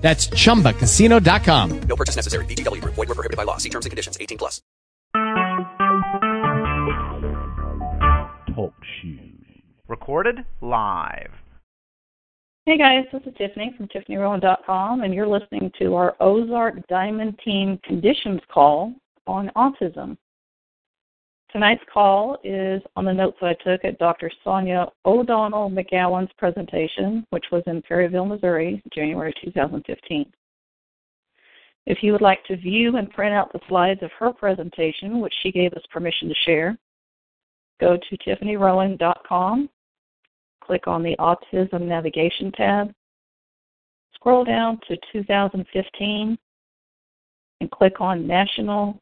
That's chumbacasino.com. No purchase necessary. VGW Group. Void were prohibited by law. See terms and conditions. 18 plus. Talk shoes. Recorded live. Hey guys, this is Tiffany from TiffanyRowan.com, and you're listening to our Ozark Diamond Team Conditions call on autism. Tonight's call is on the notes that I took at Dr. Sonia O'Donnell McGowin's presentation, which was in Perryville, Missouri, January 2015. If you would like to view and print out the slides of her presentation, which she gave us permission to share, go to tiffanyrowan.com, click on the Autism Navigation tab, scroll down to 2015, and click on National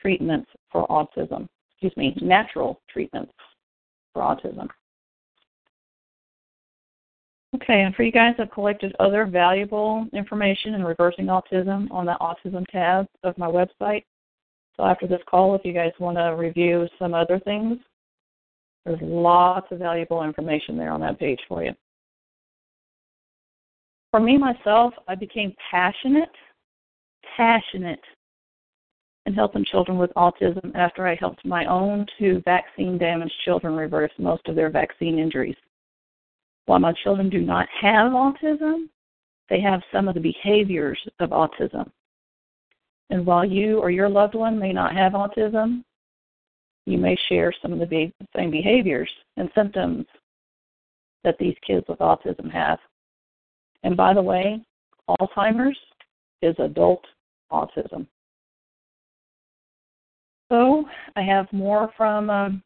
treatments for autism. Excuse me, natural treatments for autism. Okay, and for you guys, I've collected other valuable information in reversing autism on the autism tab of my website. So after this call, if you guys want to review some other things, there's lots of valuable information there on that page for you. For me, myself, I became passionate, passionate in helping children with autism after I helped my own two vaccine damaged children reverse most of their vaccine injuries. While my children do not have autism, they have some of the behaviors of autism. And while you or your loved one may not have autism, you may share some of the same behaviors and symptoms that these kids with autism have. And by the way, Alzheimer's is adult autism. So I have more from, um,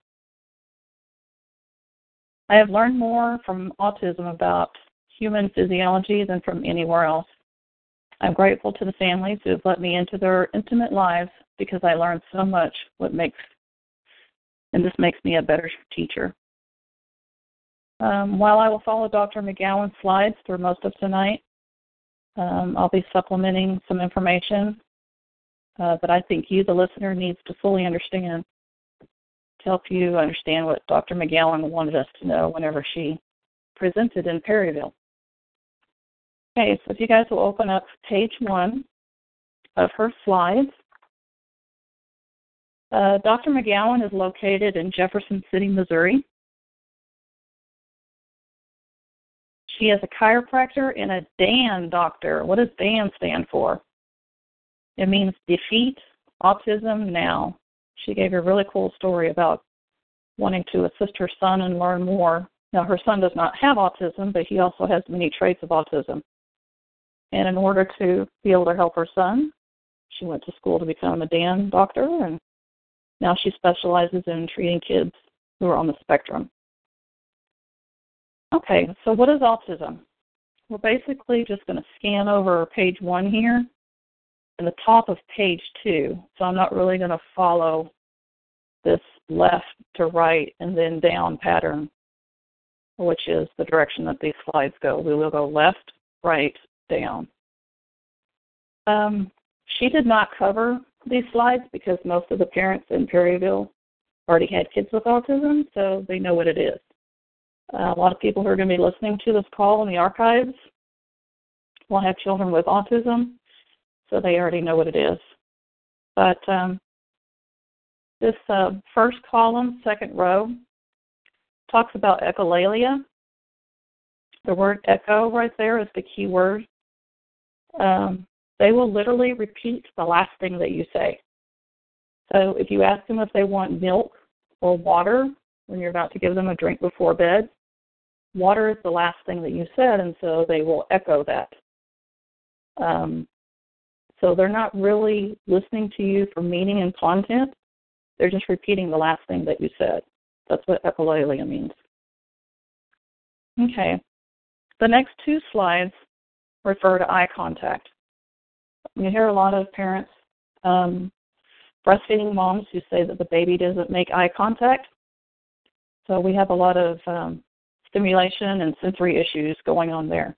I have learned more from autism about human physiology than from anywhere else. I'm grateful to the families who have let me into their intimate lives because I learned so much what makes and this makes me a better teacher. Um, while I will follow Dr. McGowin's slides through most of tonight, um, I'll be supplementing some information uh, that I think you, the listener, needs to fully understand to help you understand what Dr. McGowin wanted us to know whenever she presented in Perryville. Okay, so if you guys will open up page one of her slides. Uh, Dr. McGowin is located in Jefferson City, Missouri. She is a chiropractor and a DAN doctor. What does DAN stand for? It means defeat autism now. She gave a really cool story about wanting to assist her son and learn more. Now, her son does not have autism, but he also has many traits of autism. And in order to be able to help her son, she went to school to become a DAN doctor, and now she specializes in treating kids who are on the spectrum. Okay, so what is autism? We're basically just going to scan over page one here in the top of page two. So I'm not really going to follow this left to right and then down pattern, which is the direction that these slides go. We will go left, right, down. Um, she did not cover these slides because most of the parents in Perryville already had kids with autism, so they know what it is. Uh, a lot of people who are going to be listening to this call in the archives will have children with autism, so they already know what it is. But um, this uh, first column, second row, talks about echolalia. The word echo right there is the key word. Um, they will literally repeat the last thing that you say. So if you ask them if they want milk or water when you're about to give them a drink before bed, water is the last thing that you said, and so they will echo that. Um, so they're not really listening to you for meaning and content. They're just repeating the last thing that you said. That's what echolalia means. Okay. The next two slides refer to eye contact. You hear a lot of parents um, breastfeeding moms who say that the baby doesn't make eye contact. So we have a lot of um, stimulation and sensory issues going on there.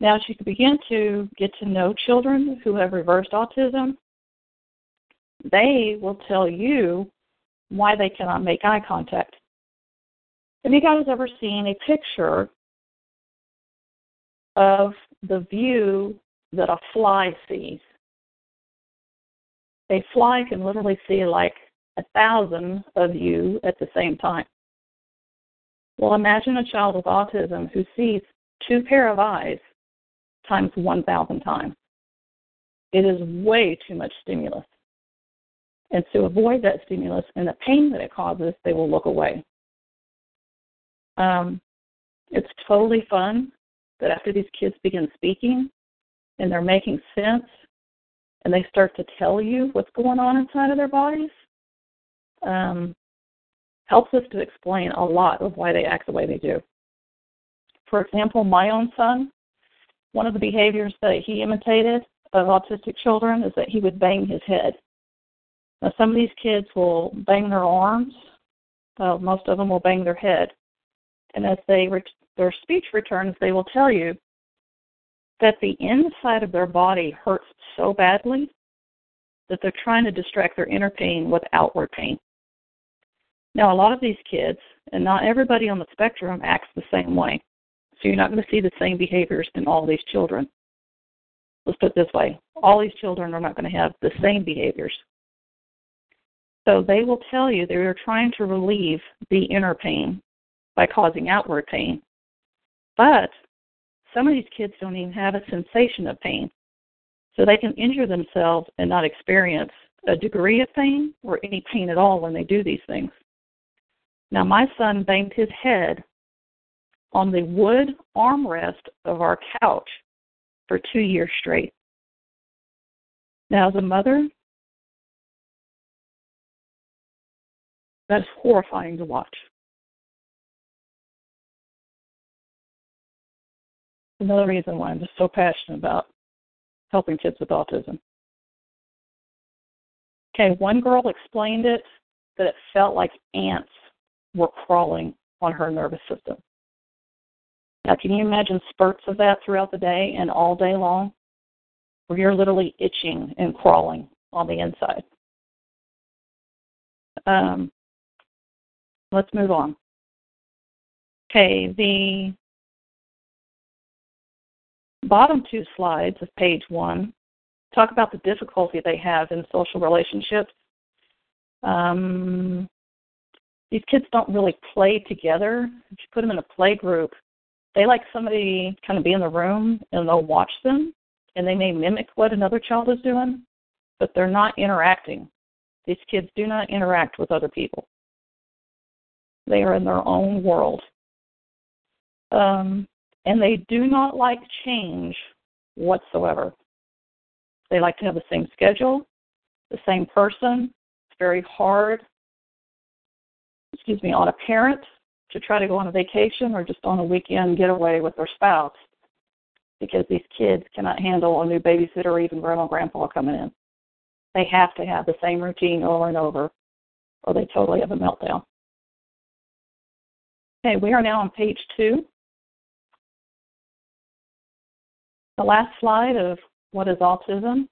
Now, as you begin to get to know children who have reversed autism, they will tell you why they cannot make eye contact. Have you guys ever seen a picture of the view that a fly sees? A fly can literally see like a thousand of you at the same time. Well, imagine a child with autism who sees two pair of eyes times 1,000 times. It is way too much stimulus. And to avoid that stimulus and the pain that it causes, they will look away. Um, it's totally fun that after these kids begin speaking and they're making sense and they start to tell you what's going on inside of their bodies, um, helps us to explain a lot of why they act the way they do. For example, my own son, one of the behaviors that he imitated of autistic children is that he would bang his head. Now, some of these kids will bang their arms. Uh, most of them will bang their head. And as they re- their speech returns, they will tell you that the inside of their body hurts so badly that they're trying to distract their inner pain with outward pain. Now, a lot of these kids, and not everybody on the spectrum acts the same way. So you're not going to see the same behaviors in all these children. Let's put it this way all these children are not going to have the same behaviors. So they will tell you they are trying to relieve the inner pain by causing outward pain. But some of these kids don't even have a sensation of pain. So they can injure themselves and not experience a degree of pain or any pain at all when they do these things. Now, my son banged his head on the wood armrest of our couch for two years straight. Now, as a mother, that's horrifying to watch. Another reason why I'm just so passionate about helping kids with autism. Okay, one girl explained it that it felt like ants were crawling on her nervous system. Now, can you imagine spurts of that throughout the day and all day long? Where you're literally itching and crawling on the inside. Um, let's move on. Okay, the bottom two slides of page one talk about the difficulty they have in social relationships. Um, these kids don't really play together. If you put them in a play group, they like somebody kind of be in the room and they'll watch them and they may mimic what another child is doing, but they're not interacting. These kids do not interact with other people. They are in their own world. Um, and they do not like change whatsoever. They like to have the same schedule, the same person. It's very hard, excuse me, on a parent to try to go on a vacation or just on a weekend getaway with their spouse because these kids cannot handle a new babysitter or even grandma and grandpa coming in. They have to have the same routine over and over or they totally have a meltdown. Okay, we are now on page two. The last slide of what is autism,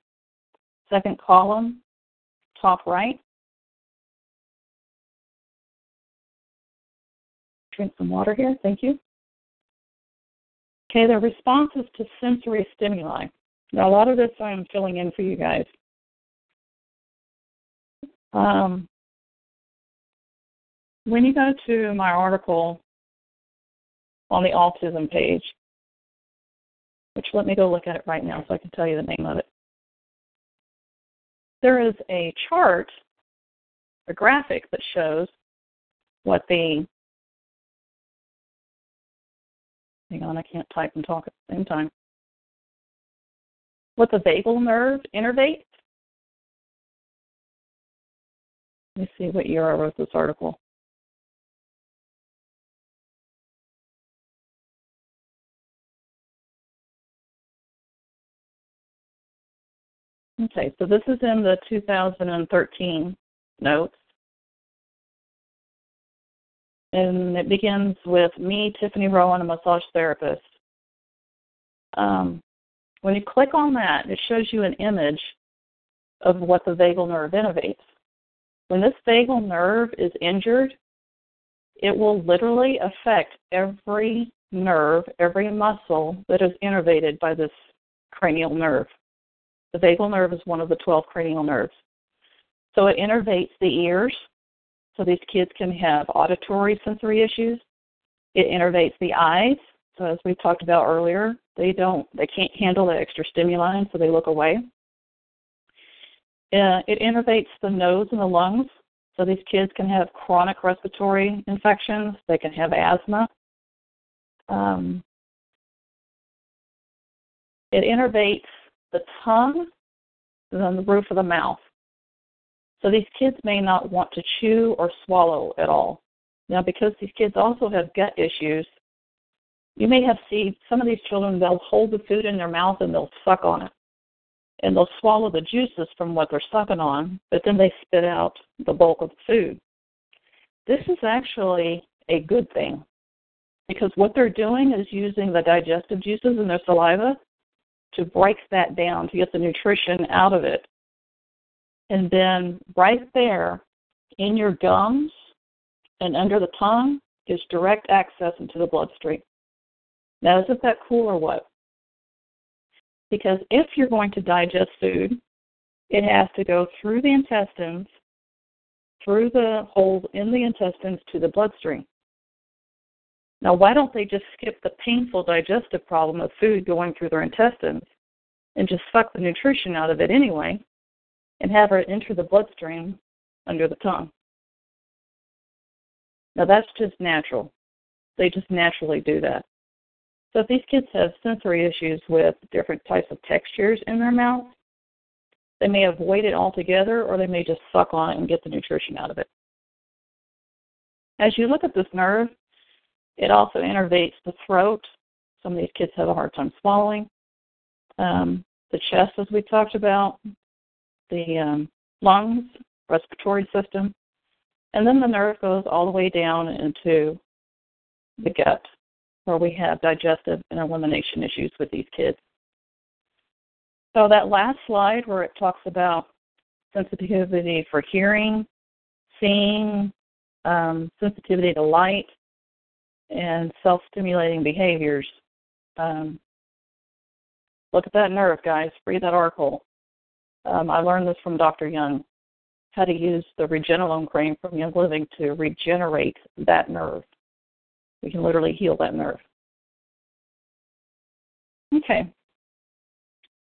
second column, top right. Drink some water here, thank you. Okay, the responses to sensory stimuli. Now, a lot of this I'm filling in for you guys. Um, when you go to my article on the autism page, which let me go look at it right now so I can tell you the name of it. There is a chart, a graphic that shows what the hang on, I can't type and talk at the same time. What the vagal nerve innervates. Let me see what year I wrote this article. Okay, so this is in the 2013 notes. And it begins with me, Tiffany Rowan, a massage therapist. Um, when you click on that, it shows you an image of what the vagal nerve innervates. When this vagal nerve is injured, it will literally affect every nerve, every muscle that is innervated by this cranial nerve. The vagal nerve is one of the 12 cranial nerves. So it innervates the ears, so these kids can have auditory sensory issues. It innervates the eyes, so as we talked about earlier, they don't, they can't handle the extra stimuli, so they look away. Uh, it innervates the nose and the lungs, so these kids can have chronic respiratory infections. They can have asthma. Um, it innervates the tongue and then the roof of the mouth. So these kids may not want to chew or swallow at all. Now, because these kids also have gut issues, you may have seen some of these children, they'll hold the food in their mouth and they'll suck on it. And they'll swallow the juices from what they're sucking on, but then they spit out the bulk of the food. This is actually a good thing because what they're doing is using the digestive juices in their saliva to break that down to get the nutrition out of it. And then right there in your gums and under the tongue is direct access into the bloodstream. Now, isn't that cool or what? Because if you're going to digest food, it has to go through the intestines, through the hole in the intestines to the bloodstream. Now, why don't they just skip the painful digestive problem of food going through their intestines and just suck the nutrition out of it anyway and have it enter the bloodstream under the tongue? Now, that's just natural. They just naturally do that. So, if these kids have sensory issues with different types of textures in their mouth, they may avoid it altogether or they may just suck on it and get the nutrition out of it. As you look at this nerve, it also innervates the throat. Some of these kids have a hard time swallowing. Um, the chest, as we talked about, the um, lungs, respiratory system, and then the nerve goes all the way down into the gut, where we have digestive and elimination issues with these kids. So that last slide where it talks about sensitivity for hearing, seeing, um, sensitivity to light, and self stimulating behaviors. Um, look at that nerve, guys. Read that article. Um, I learned this from Dr. Young how to use the Regenolone cream from Young Living to regenerate that nerve. We can literally heal that nerve. Okay.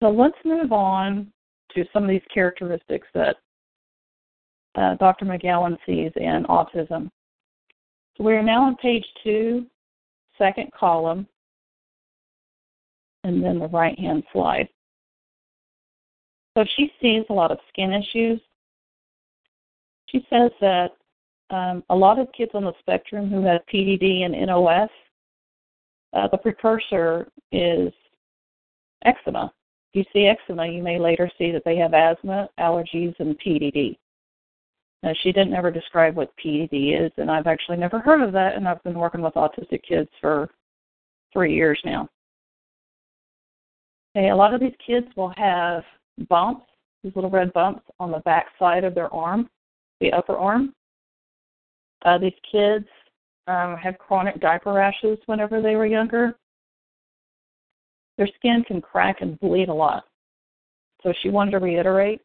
So let's move on to some of these characteristics that uh, Dr. McGowin sees in autism. So we are now on page two, second column, and then the right hand slide. So she sees a lot of skin issues. She says that um, a lot of kids on the spectrum who have PDD and NOS, uh, the precursor is eczema. If you see eczema, you may later see that they have asthma, allergies, and PDD. Now, she didn't ever describe what PDD is, and I've actually never heard of that, and I've been working with autistic kids for three years now. Okay, a lot of these kids will have bumps, these little red bumps on the back side of their arm, the upper arm. Uh, these kids um, have chronic diaper rashes whenever they were younger. Their skin can crack and bleed a lot. So she wanted to reiterate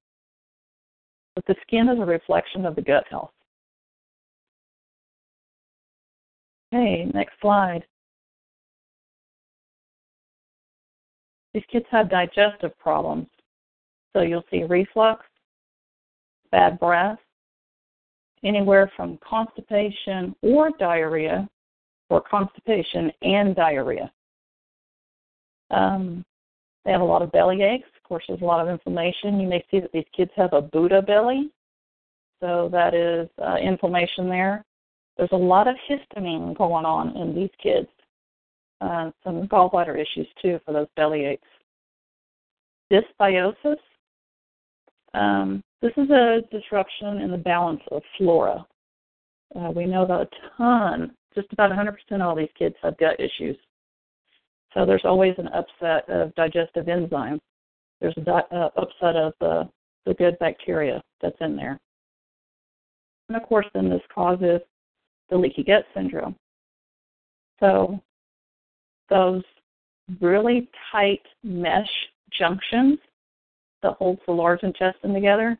that the skin is a reflection of the gut health. Okay, next slide. These kids have digestive problems. So you'll see reflux, bad breath, anywhere from constipation or diarrhea, or constipation and diarrhea. Um, they have a lot of belly aches. Of course, there's a lot of inflammation. You may see that these kids have a Buddha belly, so that is uh, inflammation there. There's a lot of histamine going on in these kids. Uh, some gallbladder issues too for those belly aches. Dysbiosis, Um, this is a disruption in the balance of flora. Uh, we know that a ton, just about 100% of all these kids have gut issues. So there's always an upset of digestive enzymes. There's an uh, upset of the, the good bacteria that's in there. And of course, then this causes the leaky gut syndrome. So those really tight mesh junctions that holds the large intestine together,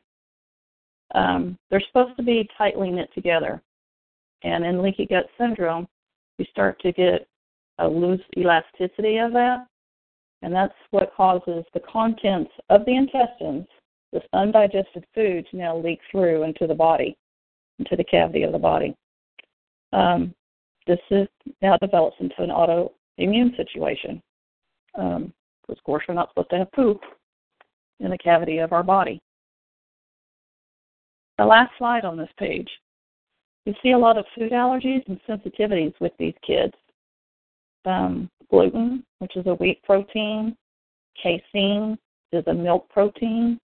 um, they're supposed to be tightly knit together. And in leaky gut syndrome, you start to get a loose elasticity of that, and that's what causes the contents of the intestines, this undigested food, to now leak through into the body, into the cavity of the body. Um, this is now develops into an autoimmune situation. Um, of course we're not supposed to have poop in the cavity of our body. The last slide on this page. You see a lot of food allergies and sensitivities with these kids. Um, gluten, which is a wheat protein, casein is a milk protein,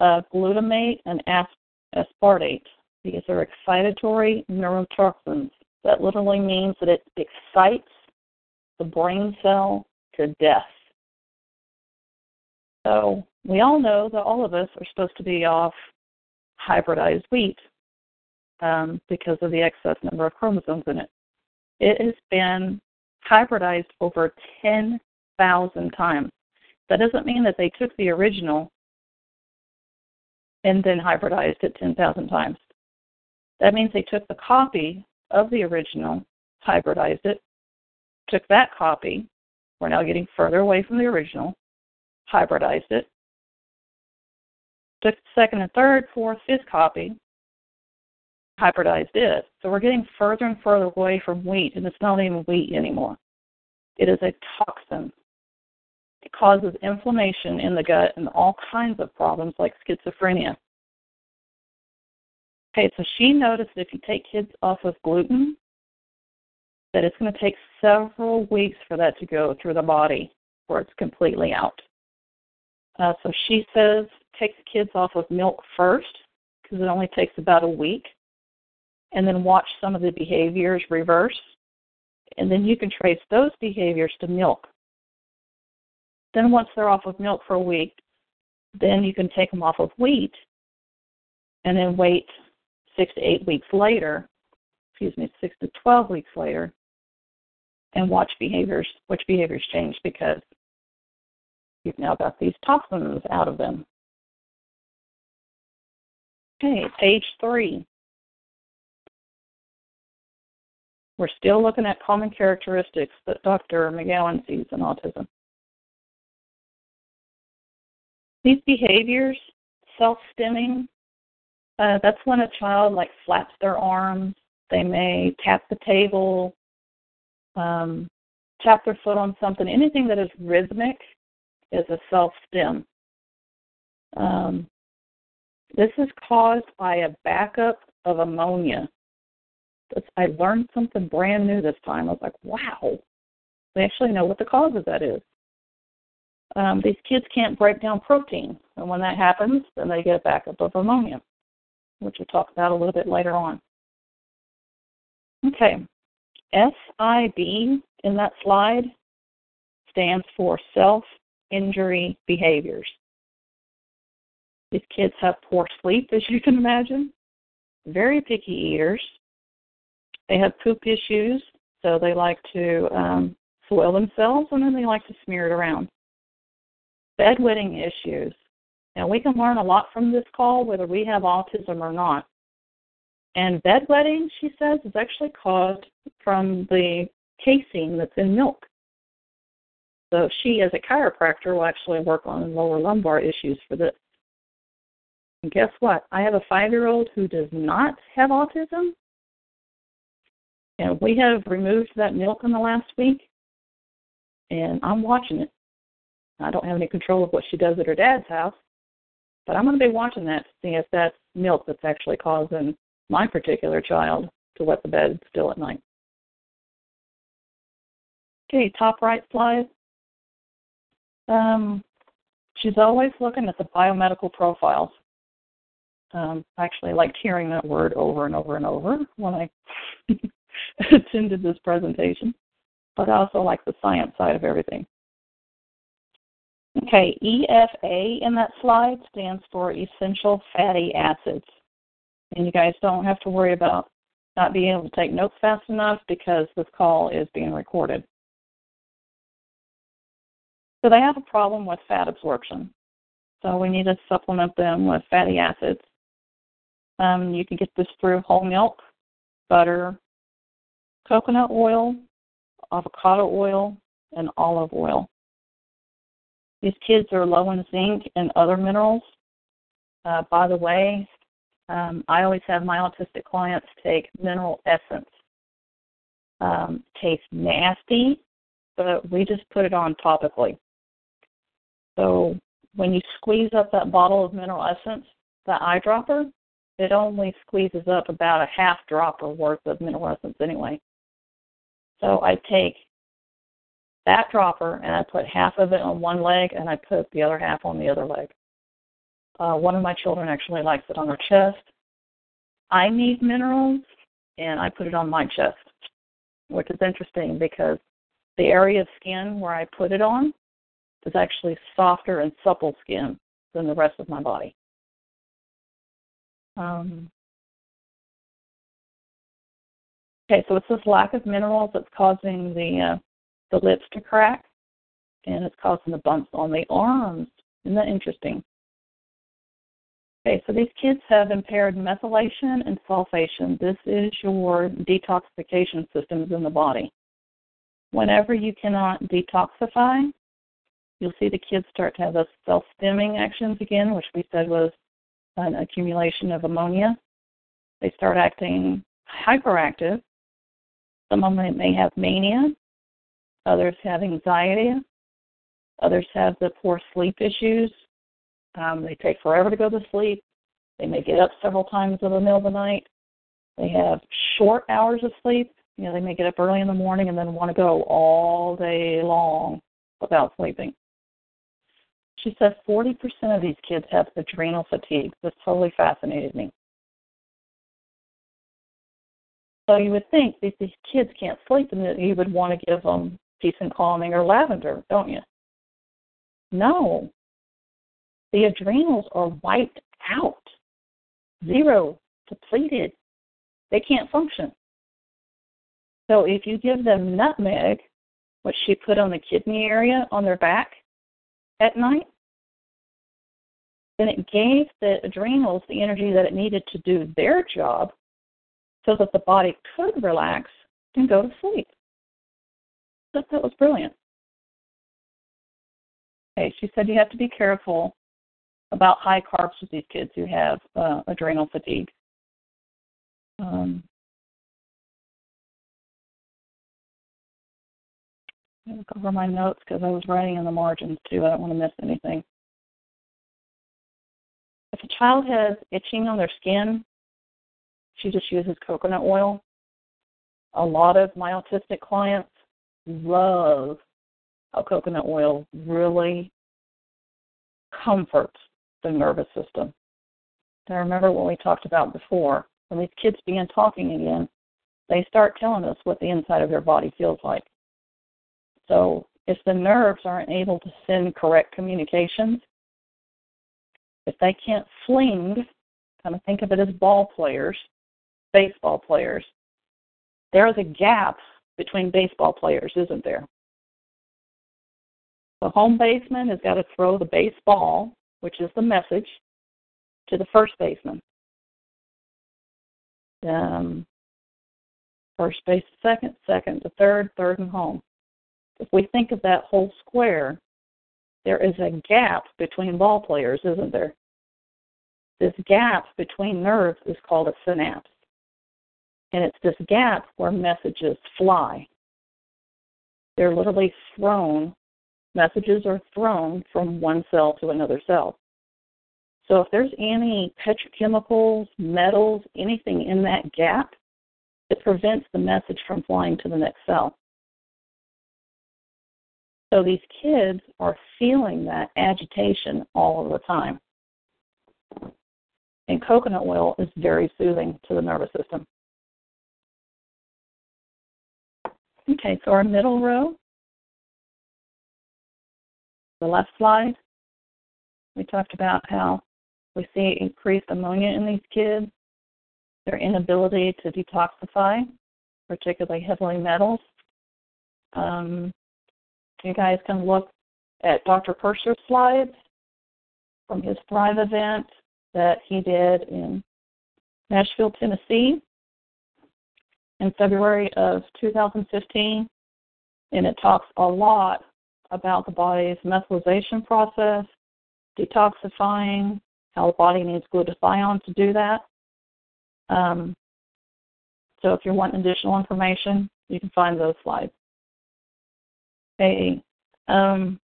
uh, glutamate and aspartate. These are excitatory neurotoxins. That literally means that it excites the brain cell to death. So we all know that all of us are supposed to be off hybridized wheat um, because of the excess number of chromosomes in it. It has been hybridized over 10,000 times. That doesn't mean that they took the original and then hybridized it 10,000 times. That means they took the copy of the original, hybridized it, took that copy, we're now getting further away from the original, hybridized it, took the second and third, fourth, fifth copy, hybridized it. So we're getting further and further away from wheat, and it's not even wheat anymore. It is a toxin. It causes inflammation in the gut and all kinds of problems like schizophrenia. Okay, so she noticed that if you take kids off of gluten, that it's going to take several weeks for that to go through the body where it's completely out. Uh, so she says take the kids off of milk first because it only takes about a week, and then watch some of the behaviors reverse, and then you can trace those behaviors to milk. Then once they're off of milk for a week, then you can take them off of wheat, and then wait six to eight weeks later, excuse me, six to 12 weeks later, and watch behaviors, which behaviors change because you've now got these toxins out of them. Okay, page three. We're still looking at common characteristics that Dr. McGowin sees in autism. These behaviors, self-stimming, uh, that's when a child like flaps their arms. They may tap the table, um, tap their foot on something. Anything that is rhythmic is a self-stim. Um, this is caused by a backup of ammonia. I learned something brand new this time. I was like, wow, they actually know what the cause of that is. Um, these kids can't break down protein, and when that happens, then they get a backup of ammonia which we'll talk about a little bit later on. Okay, SIB in that slide stands for self injury behaviors. These kids have poor sleep, as you can imagine, very picky eaters. They have poop issues, so they like to um, soil themselves and then they like to smear it around. Bedwetting issues. Now, we can learn a lot from this call, whether we have autism or not. And bedwetting, she says, is actually caused from the casein that's in milk. So she, as a chiropractor, will actually work on lower lumbar issues for this. And guess what? I have a five year old who does not have autism. And we have removed that milk in the last week. And I'm watching it. I don't have any control of what she does at her dad's house. But I'm going to be watching that to see if that's milk that's actually causing my particular child to wet the bed still at night. Okay, top right slide. Um, she's always looking at the biomedical profiles. Um, I actually liked hearing that word over and over and over when I attended this presentation, but I also like the science side of everything. Okay, EFA in that slide stands for essential fatty acids. And you guys don't have to worry about not being able to take notes fast enough because this call is being recorded. So they have a problem with fat absorption. So we need to supplement them with fatty acids. Um, you can get this through whole milk, butter, coconut oil, avocado oil, and olive oil. These kids are low in zinc and other minerals. Uh, by the way, um, I always have my autistic clients take mineral essence. Um, tastes nasty, but we just put it on topically. So when you squeeze up that bottle of mineral essence, the eyedropper, it only squeezes up about a half dropper worth of mineral essence anyway. So I take that dropper and I put half of it on one leg and I put the other half on the other leg. Uh, one of my children actually likes it on her chest. I need minerals and I put it on my chest, which is interesting because the area of skin where I put it on is actually softer and supple skin than the rest of my body. Um, okay, so it's this lack of minerals that's causing the uh, the lips to crack, and it's causing the bumps on the arms. Isn't that interesting? Okay, so these kids have impaired methylation and sulfation. This is your detoxification systems in the body. Whenever you cannot detoxify, you'll see the kids start to have those self-stimming actions again, which we said was an accumulation of ammonia. They start acting hyperactive. Some of them may have mania, Others have anxiety. Others have the poor sleep issues. Um, they take forever to go to sleep. They may get up several times in the middle of the night. They have short hours of sleep. You know, they may get up early in the morning and then want to go all day long without sleeping. She says 40% of these kids have adrenal fatigue. This totally fascinated me. So you would think these, these kids can't sleep and that you would want to give them peace and calming or lavender, don't you? No. The adrenals are wiped out. Zero, depleted. They can't function. So if you give them nutmeg, which she put on the kidney area on their back at night, then it gave the adrenals the energy that it needed to do their job so that the body could relax and go to sleep thought that was brilliant. Okay, she said you have to be careful about high carbs with these kids who have uh, adrenal fatigue. Um, look over my notes because I was writing in the margins too. I don't want to miss anything. If a child has itching on their skin, she just uses coconut oil. A lot of my autistic clients love how coconut oil really comforts the nervous system. I remember what we talked about before. When these kids begin talking again, they start telling us what the inside of their body feels like. So if the nerves aren't able to send correct communications, if they can't fling, kind of think of it as ball players, baseball players, there's a gap between baseball players, isn't there? The home baseman has got to throw the baseball, which is the message, to the first baseman. Um, first base second, second to third, third and home. If we think of that whole square, there is a gap between ball players, isn't there? This gap between nerves is called a synapse. And it's this gap where messages fly. They're literally thrown, messages are thrown from one cell to another cell. So if there's any petrochemicals, metals, anything in that gap, it prevents the message from flying to the next cell. So these kids are feeling that agitation all of the time. And coconut oil is very soothing to the nervous system. Okay, so our middle row, the left slide, we talked about how we see increased ammonia in these kids, their inability to detoxify, particularly heavily metals. Um, you guys can look at Dr. Purser's slides from his Thrive event that he did in Nashville, Tennessee in February of 2015. And it talks a lot about the body's methylation process, detoxifying, how the body needs glutathione to do that. Um, so if you want additional information, you can find those slides. Okay. Um,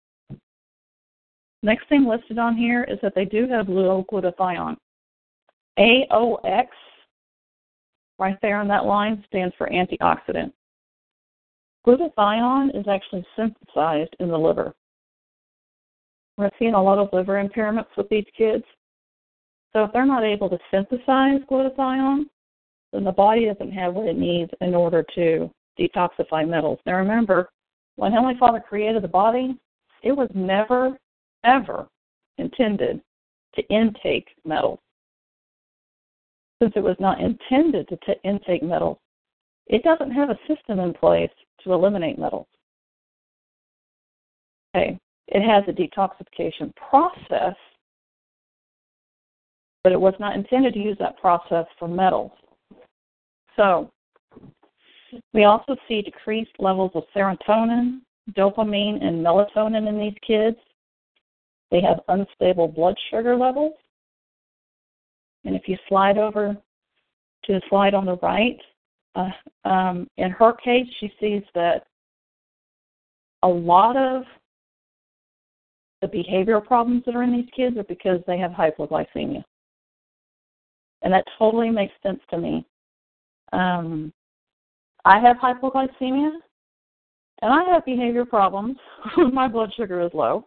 next thing listed on here is that they do have glutathione. AOX, right there on that line, stands for antioxidant. Glutathione is actually synthesized in the liver. We're seeing a lot of liver impairments with these kids. So if they're not able to synthesize glutathione, then the body doesn't have what it needs in order to detoxify metals. Now remember, when Heavenly Father created the body, it was never, ever intended to intake metals. Since it was not intended to t- intake metals, it doesn't have a system in place to eliminate metals. Okay, it has a detoxification process, but it was not intended to use that process for metals. So, we also see decreased levels of serotonin, dopamine, and melatonin in these kids. They have unstable blood sugar levels. And if you slide over to the slide on the right, uh, um, in her case, she sees that a lot of the behavioral problems that are in these kids are because they have hypoglycemia. And that totally makes sense to me. Um, I have hypoglycemia, and I have behavior problems my blood sugar is low.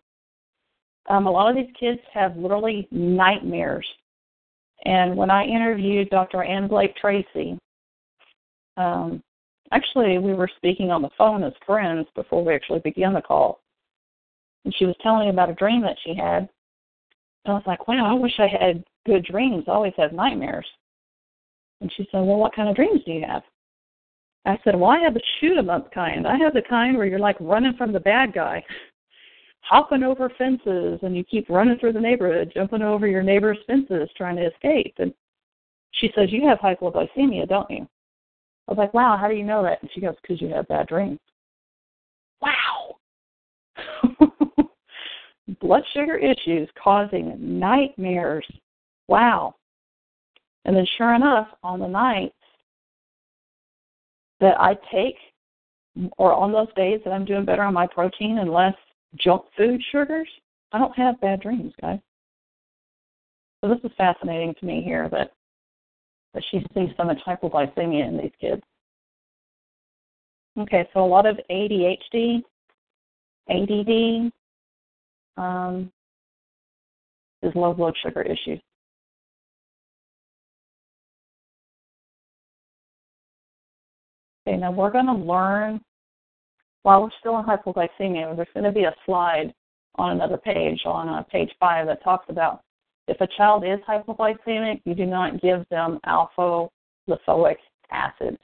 Um, a lot of these kids have literally nightmares. And when I interviewed Dr. Ann Blake Tracy, um, actually, we were speaking on the phone as friends before we actually began the call. And she was telling me about a dream that she had. And I was like, wow, I wish I had good dreams. I always have nightmares. And she said, well, what kind of dreams do you have? I said, well, I have the shoot 'em up kind. I have the kind where you're like running from the bad guy, hopping over fences, and you keep running through the neighborhood, jumping over your neighbor's fences, trying to escape. And she says, you have hypoglycemia, don't you? I was like, wow, how do you know that? And she goes, because you have bad dreams. Wow. Blood sugar issues causing nightmares. Wow. And then, sure enough, on the nights that I take, or on those days that I'm doing better on my protein and less junk food sugars, I don't have bad dreams, guys. So this is fascinating to me here that that she sees so much hypoglycemia in these kids. Okay, so a lot of ADHD, ADD, um, is low blood sugar issues. Now we're going to learn while we're still in hypoglycemia. There's going to be a slide on another page, on uh, page five, that talks about if a child is hypoglycemic, you do not give them alpha lipoic acid.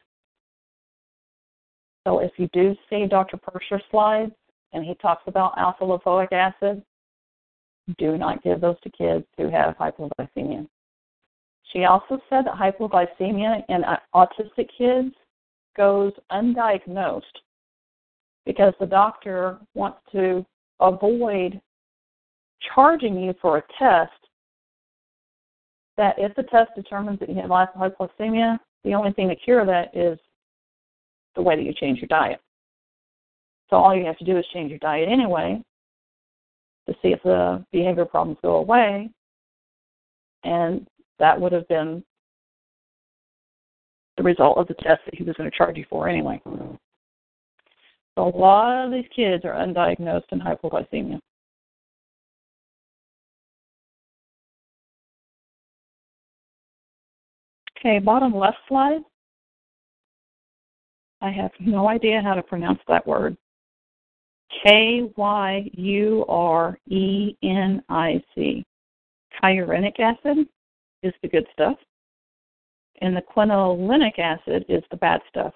So if you do see Dr. Purser's slides and he talks about alpha lipoic acid, do not give those to kids who have hypoglycemia. She also said that hypoglycemia in autistic kids goes undiagnosed because the doctor wants to avoid charging you for a test that if the test determines that you have hypoglycemia, the only thing to cure that is the way that you change your diet. So all you have to do is change your diet anyway to see if the behavior problems go away. And that would have been the result of the test that he was going to charge you for anyway. So a lot of these kids are undiagnosed in hypoglycemia. Okay, bottom left slide. I have no idea how to pronounce that word. K Y U R E N I C. Kyurenic acid is the good stuff, and the quinolinic acid is the bad stuff.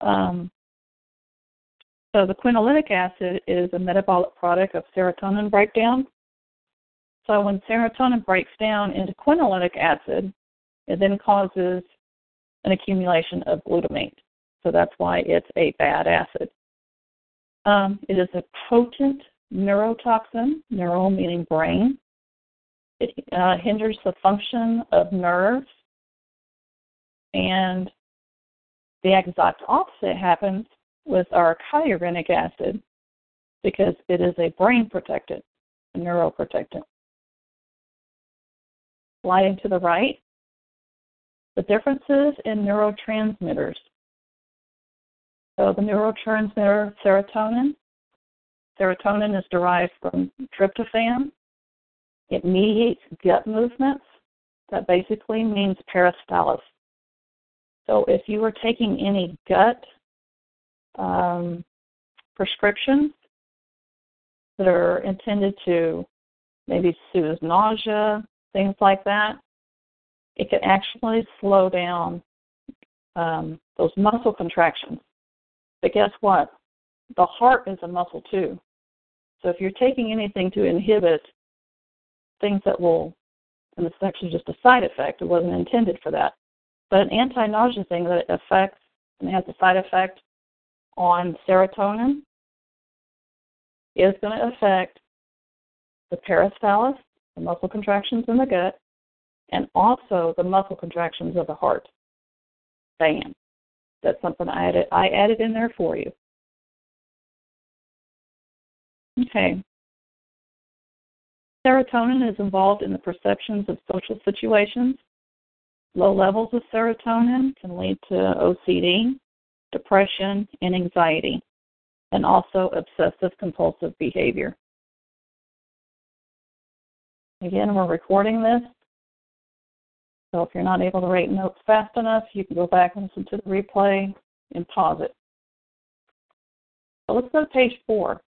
Um, so the quinolinic acid is a metabolic product of serotonin breakdown. So when serotonin breaks down into quinolinic acid, it then causes an accumulation of glutamate. So that's why it's a bad acid. Um, it is a potent neurotoxin, neuro meaning brain. It uh, hinders the function of nerves. And the exact opposite happens with our kynurenic acid because it is a brain protectant, a neuroprotectant. Sliding to the right, the differences in neurotransmitters. So the neurotransmitter serotonin. Serotonin is derived from tryptophan. It mediates gut movements. That basically means peristalsis. So if you were taking any gut um, prescriptions that are intended to maybe soothe nausea, things like that, it can actually slow down um, those muscle contractions. But guess what? The heart is a muscle too. So if you're taking anything to inhibit things that will, and it's actually just a side effect, it wasn't intended for that, but an anti nausea thing that affects and has a side effect on serotonin is going to affect the peristalsis, the muscle contractions in the gut, and also the muscle contractions of the heart. Bam. That's something I added I added in there for you. Okay. Serotonin is involved in the perceptions of social situations. Low levels of serotonin can lead to OCD, depression, and anxiety, and also obsessive compulsive behavior. Again, we're recording this so if you're not able to write notes fast enough, you can go back and listen to the replay and pause it. Let's go to page four.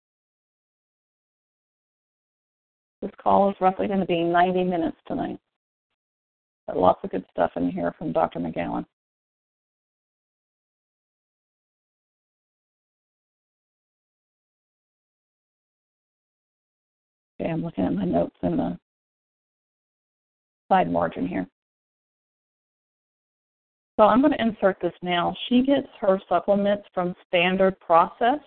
This call is roughly going to be 90 minutes tonight. Got lots of good stuff in here from Dr. McGowin. Okay, I'm looking at my notes in the side margin here. So I'm going to insert this now. She gets her supplements from Standard Process.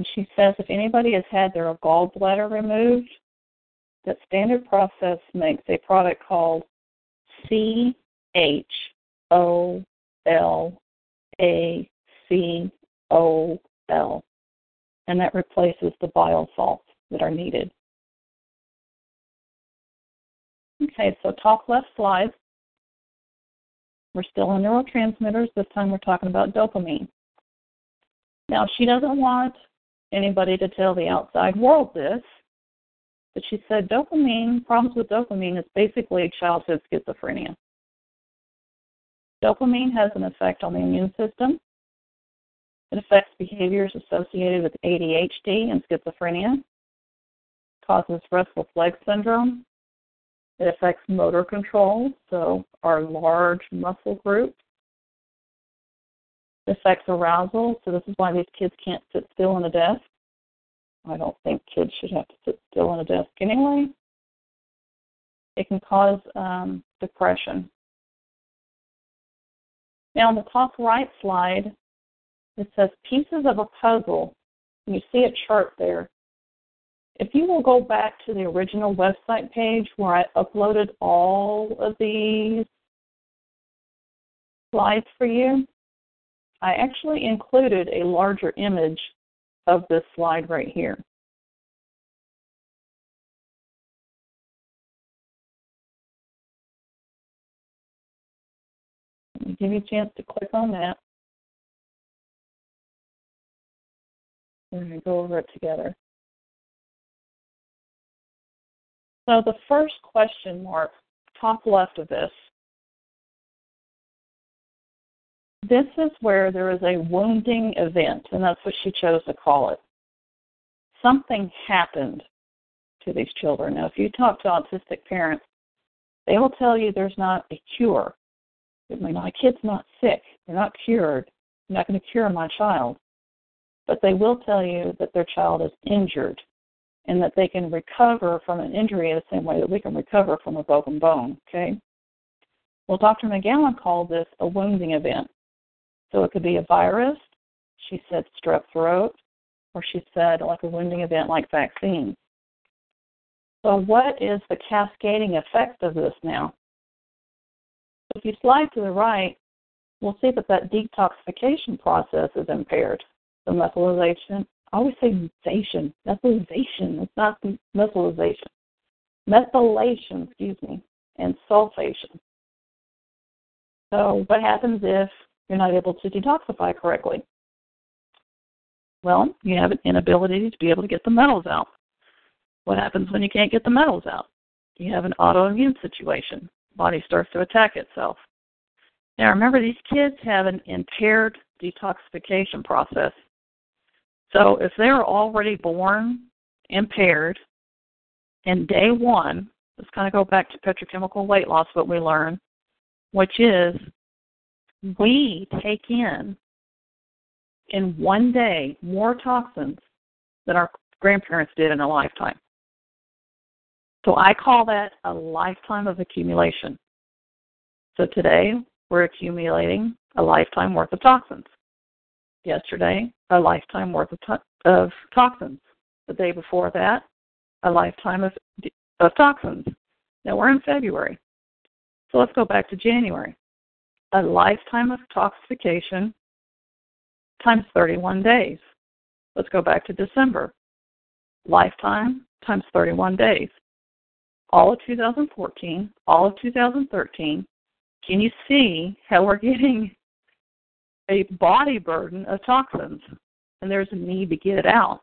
And she says if anybody has had their gallbladder removed, that Standard Process makes a product called C H O L A C O L. And that replaces the bile salts that are needed. Okay, so top left slide. We're still on neurotransmitters. This time we're talking about dopamine. Now, she doesn't want anybody to tell the outside world this, but she said dopamine, problems with dopamine is basically childhood schizophrenia. Dopamine has an effect on the immune system. It affects behaviors associated with ADHD and schizophrenia, causes restless leg syndrome, it affects motor control, so our large muscle groups. Affects arousal, so this is why these kids can't sit still on a desk. I don't think kids should have to sit still on a desk anyway. It can cause um, depression. Now, on the top right slide, it says pieces of a puzzle. You see a chart there. If you will go back to the original website page where I uploaded all of these slides for you, I actually included a larger image of this slide right here. give you a chance to click on that. We're going to go over it together. So the first question mark, top left of this, this is where there is a wounding event, and that's what she chose to call it. Something happened to these children. Now, if you talk to autistic parents, they will tell you there's not a cure. My kid's not sick. They're not cured. I'm not going to cure my child. But they will tell you that their child is injured and that they can recover from an injury the same way that we can recover from a broken bone. Okay? Well, Dr. McGowin called this a wounding event. So it could be a virus, she said strep throat, or she said like a wounding event like vaccine. So, what is the cascading effect of this now? If you slide to the right, we'll see that that detoxification process is impaired. The methylation, I always say methylation, methylation, it's not methylization. Methylation, excuse me, and sulfation. So, what happens if you're not able to detoxify correctly? Well, you have an inability to be able to get the metals out. What happens when you can't get the metals out? You have an autoimmune situation. Body starts to attack itself. Now remember, these kids have an impaired detoxification process. So if they're already born impaired, in day one, let's kind of go back to petrochemical weight loss, what we learn, which is we take in in one day more toxins than our grandparents did in a lifetime. So I call that a lifetime of accumulation. So today we're accumulating a lifetime worth of toxins. Yesterday, a lifetime worth of, to- of toxins. The day before that, a lifetime of, of toxins. Now we're in February. So let's go back to January. A lifetime of toxification times 31 days. Let's go back to December. Lifetime times 31 days all of 2014, all of 2013, can you see how we're getting a body burden of toxins and there's a need to get it out?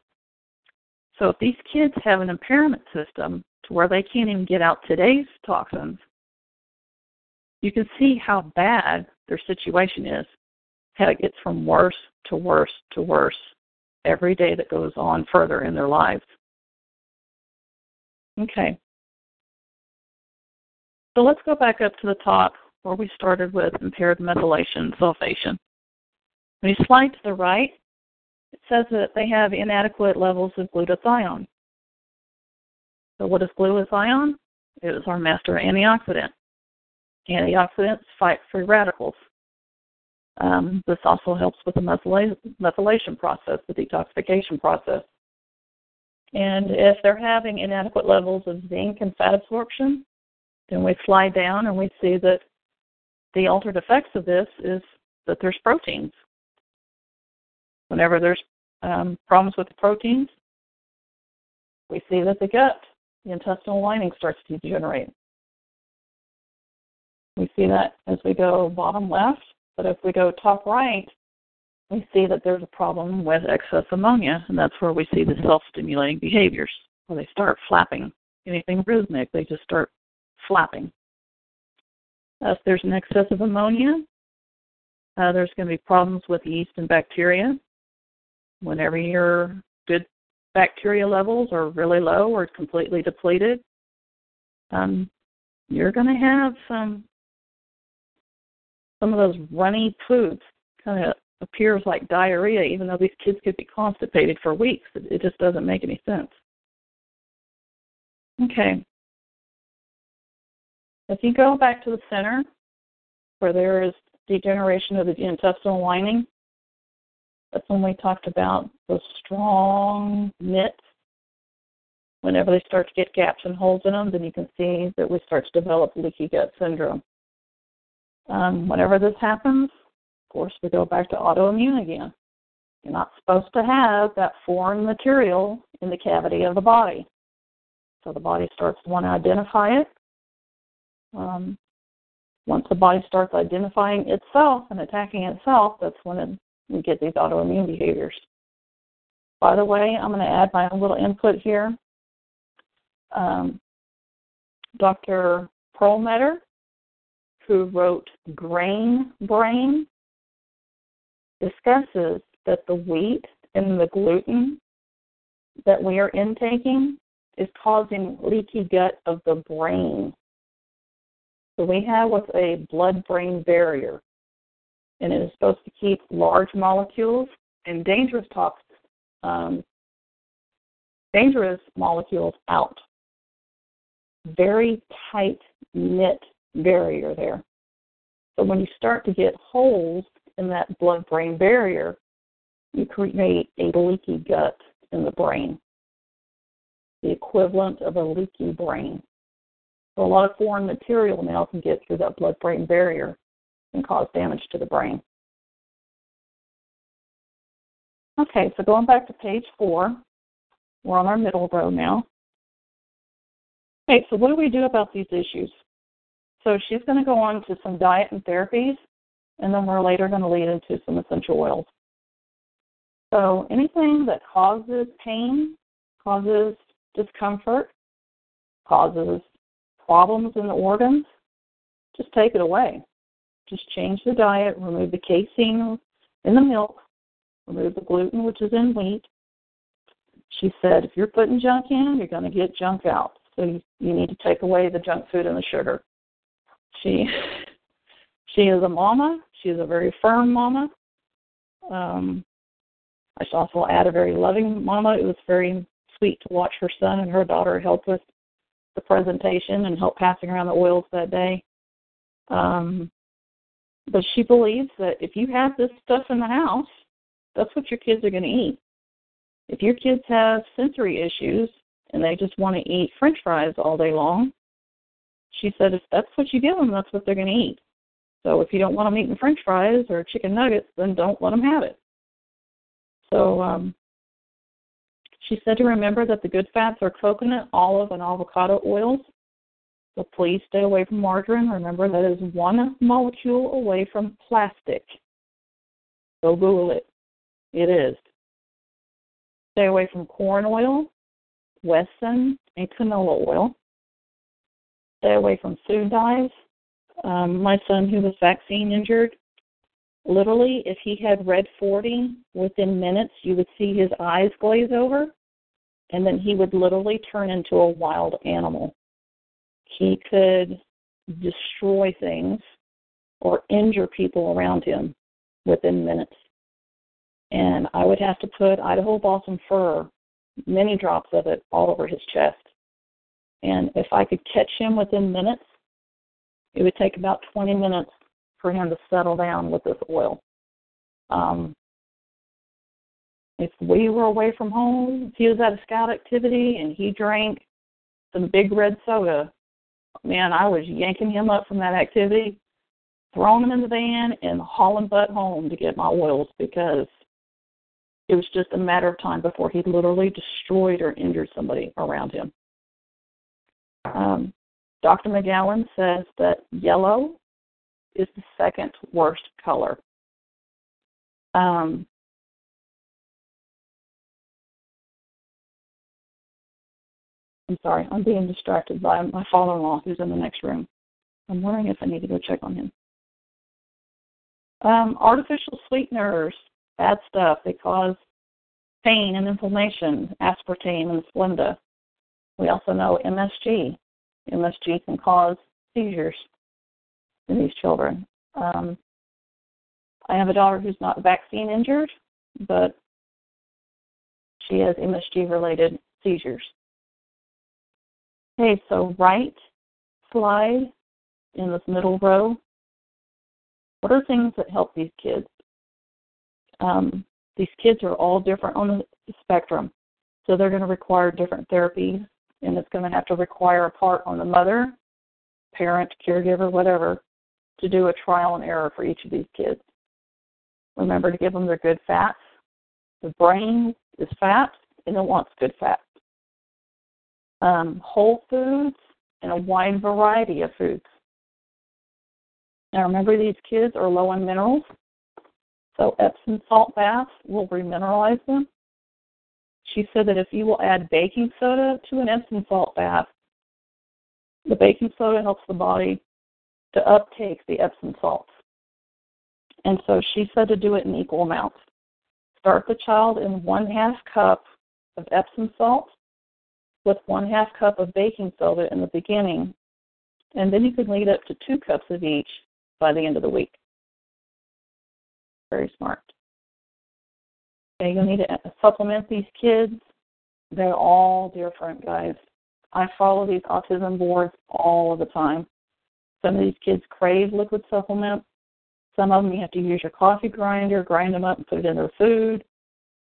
So if these kids have an impairment system to where they can't even get out today's toxins, you can see how bad their situation is, how it gets from worse to worse to worse every day that goes on further in their lives. Okay, so let's go back up to the top where we started with impaired methylation sulfation. When you slide to the right, it says that they have inadequate levels of glutathione. So what is glutathione? It is our master antioxidant. Antioxidants fight free radicals. Um, this also helps with the methylation process, the detoxification process. And if they're having inadequate levels of zinc and fat absorption, then we slide down and we see that the altered effects of this is that there's proteins. Whenever there's um, problems with the proteins, we see that the gut, the intestinal lining starts to degenerate. We see that as we go bottom left, but if we go top right, we see that there's a problem with excess ammonia, and that's where we see the self-stimulating behaviors, where they start flapping. Anything rhythmic, they just start flapping. Uh, if there's an excess of ammonia, uh, there's going to be problems with yeast and bacteria. Whenever your good bacteria levels are really low or completely depleted, um, you're going to have some some of those runny poops kind of appears like diarrhea, even though these kids could be constipated for weeks. It, it just doesn't make any sense. Okay, if you go back to the center, where there is degeneration of the intestinal lining, that's when we talked about the strong knits. Whenever they start to get gaps and holes in them, then you can see that we start to develop leaky gut syndrome. Um, whenever this happens, of course, we go back to autoimmune again. You're not supposed to have that foreign material in the cavity of the body. So the body starts to want to identify it, um, once the body starts identifying itself and attacking itself, that's when it, we get these autoimmune behaviors. By the way, I'm going to add my own little input here. Um, Dr. Perlmutter, who wrote Grain Brain, discusses that the wheat and the gluten that we are intaking is causing leaky gut of the brain. So we have what's a blood brain barrier, and it is supposed to keep large molecules and dangerous toxins, um, dangerous molecules out. Very tight knit barrier there. So when you start to get holes in that blood brain barrier, you create a leaky gut in the brain, the equivalent of a leaky brain. So a lot of foreign material now can get through that blood brain barrier and cause damage to the brain. Okay, so going back to page four, we're on our middle row now. Okay, so what do we do about these issues? So she's going to go on to some diet and therapies, and then we're later going to lead into some essential oils. So anything that causes pain, causes discomfort, causes problems in the organs, just take it away. Just change the diet, remove the casein in the milk, remove the gluten, which is in wheat. She said, if you're putting junk in, you're going to get junk out. So you, you need to take away the junk food and the sugar. She she is a mama. She is a very firm mama. Um, I should also add a very loving mama. It was very sweet to watch her son and her daughter help with the presentation and help passing around the oils that day. Um, but she believes that if you have this stuff in the house, that's what your kids are going to eat. If your kids have sensory issues and they just want to eat french fries all day long, she said if that's what you give them, that's what they're going to eat. So if you don't want them eating french fries or chicken nuggets, then don't let them have it. So um, she said to remember that the good fats are coconut, olive, and avocado oils. So please stay away from margarine. Remember that is one molecule away from plastic. Go Google it. It is. Stay away from corn oil, Wesson, and canola oil. Stay away from food dyes. Um, my son, who was vaccine injured, literally, if he had red 40, within minutes you would see his eyes glaze over, and then he would literally turn into a wild animal. He could destroy things or injure people around him within minutes. And I would have to put Idaho balsam fir, many drops of it, all over his chest. And if I could catch him within minutes, it would take about 20 minutes for him to settle down with this oil. Um, if we were away from home, if he was at a scout activity and he drank some big red soda, man, I was yanking him up from that activity, throwing him in the van, and hauling butt home to get my oils because it was just a matter of time before he literally destroyed or injured somebody around him. Um, Dr. McGowin says that yellow is the second worst color. Um, I'm sorry, I'm being distracted by my father in law who's in the next room. I'm wondering if I need to go check on him. Um, artificial sweeteners, bad stuff. They cause pain and inflammation, aspartame and Splenda. We also know MSG. MSG can cause seizures in these children. Um, I have a daughter who's not vaccine injured, but she has MSG related seizures. Okay, so right slide in this middle row. What are things that help these kids? Um, these kids are all different on the spectrum, so they're going to require different therapies, and it's going to have to require a part on the mother, parent, caregiver, whatever, to do a trial and error for each of these kids. Remember to give them their good fats. The brain is fat and it wants good fats. Um, whole foods and a wide variety of foods. Now remember these kids are low in minerals, so Epsom salt baths will remineralize them. She said that if you will add baking soda to an Epsom salt bath, the baking soda helps the body to uptake the Epsom salts. And so she said to do it in equal amounts. Start the child in one half cup of Epsom salt with one half cup of baking soda in the beginning, and then you can lead up to two cups of each by the end of the week. Very smart. Okay, you'll need to supplement these kids. They're all different, guys. I follow these autism boards all of the time. Some of these kids crave liquid supplements. Some of them you have to use your coffee grinder, grind them up, and put it in their food.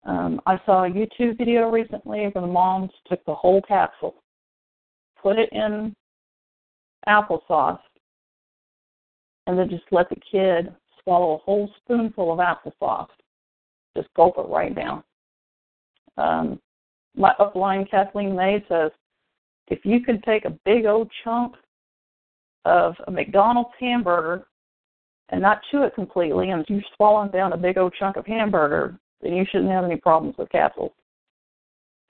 Um, I saw a YouTube video recently where the moms took the whole capsule, put it in applesauce, and then just let the kid swallow a whole spoonful of applesauce. Just gulp it right down. Um, my upline Kathleen May says, if you can take a big old chunk of a McDonald's hamburger and not chew it completely, and you're swallowing down a big old chunk of hamburger, then you shouldn't have any problems with capsules.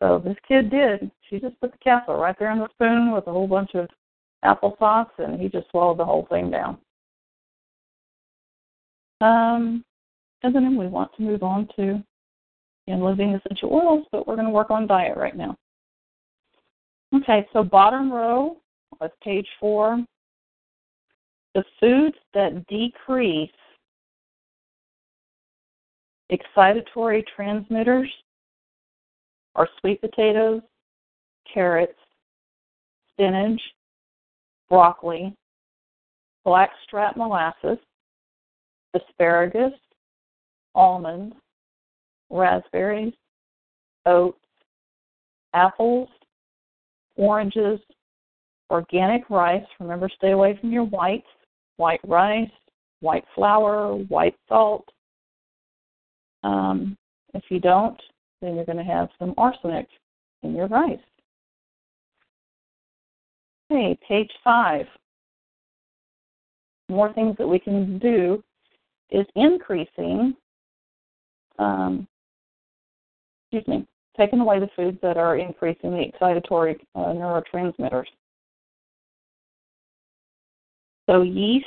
So this kid did. She just put the capsule right there in the spoon with a whole bunch of applesauce, and he just swallowed the whole thing down. Um, and then we want to move on to know, living essential oils, but we're going to work on diet right now. Okay, so bottom row of page four, the foods that decrease excitatory transmitters are sweet potatoes, carrots, spinach, broccoli, blackstrap molasses, asparagus, almonds, raspberries, oats, apples, oranges, organic rice. Remember, stay away from your whites, white rice, white flour, white salt. Um, if you don't, then you're going to have some arsenic in your rice. Okay, page five. More things that we can do is increasing, um, excuse me, taking away the foods that are increasing the excitatory uh, neurotransmitters. So yeast,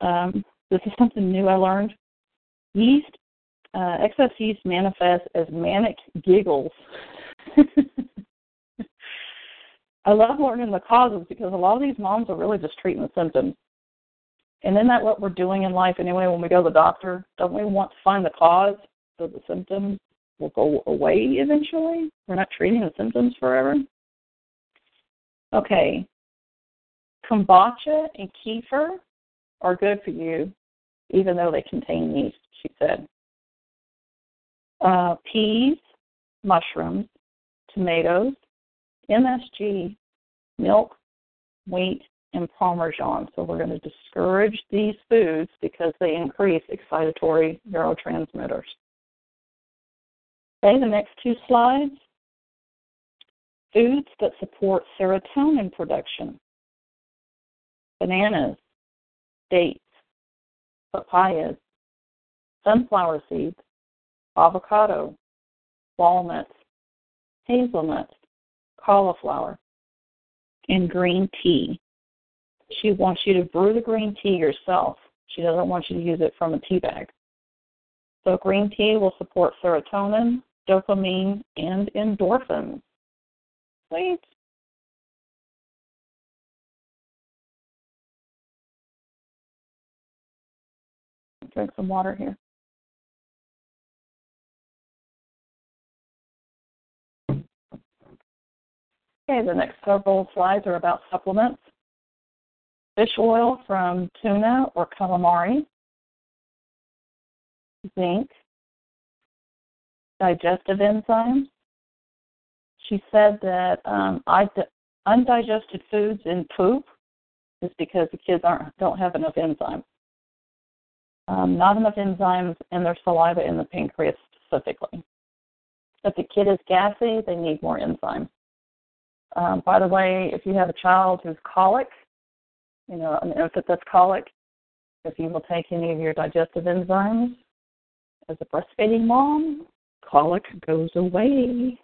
um, this is something new I learned. Yeast, uh, excess yeast manifests as manic giggles. I love learning the causes because a lot of these moms are really just treating the symptoms. And isn't that what we're doing in life anyway when we go to the doctor? Don't we want to find the cause so the symptoms will go away eventually? We're not treating the symptoms forever. Okay, Kombucha and kefir are good for you, even though they contain yeast, she said. Uh, peas, mushrooms, tomatoes, MSG, milk, wheat, and parmesan. So we're going to discourage these foods because they increase excitatory neurotransmitters. Okay, the next two slides. Foods that support serotonin production bananas, dates, papayas, sunflower seeds, avocado, walnuts, hazelnuts, cauliflower, and green tea. She wants you to brew the green tea yourself. She doesn't want you to use it from a tea bag. So green tea will support serotonin, dopamine, and endorphins. Sweet. drink some water here. Okay, the next several slides are about supplements. Fish oil from tuna or calamari, zinc, digestive enzymes. She said that um, undigested foods in poop is because the kids aren't don't have enough enzymes um, not enough enzymes in their saliva in the pancreas specifically. If the kid is gassy, they need more enzymes. Um, by the way, if you have a child who's colic, you know, an infant that's colic, if you will take any of your digestive enzymes as a breastfeeding mom, colic goes away.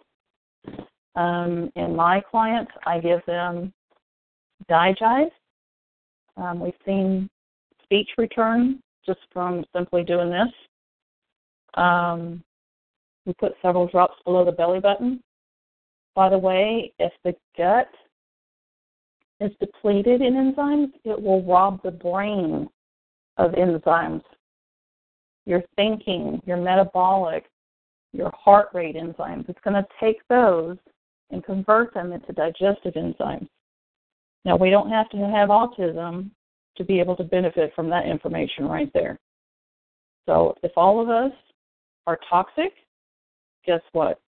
Um, in my clients, I give them Digize. Um, we've seen speech return just from simply doing this. Um, we put several drops below the belly button. By the way, if the gut is depleted in enzymes, it will rob the brain of enzymes. Your thinking, your metabolic, your heart rate enzymes. It's going to take those and convert them into digestive enzymes. Now, we don't have to have autism to be able to benefit from that information right there. So, if all of us are toxic, guess what?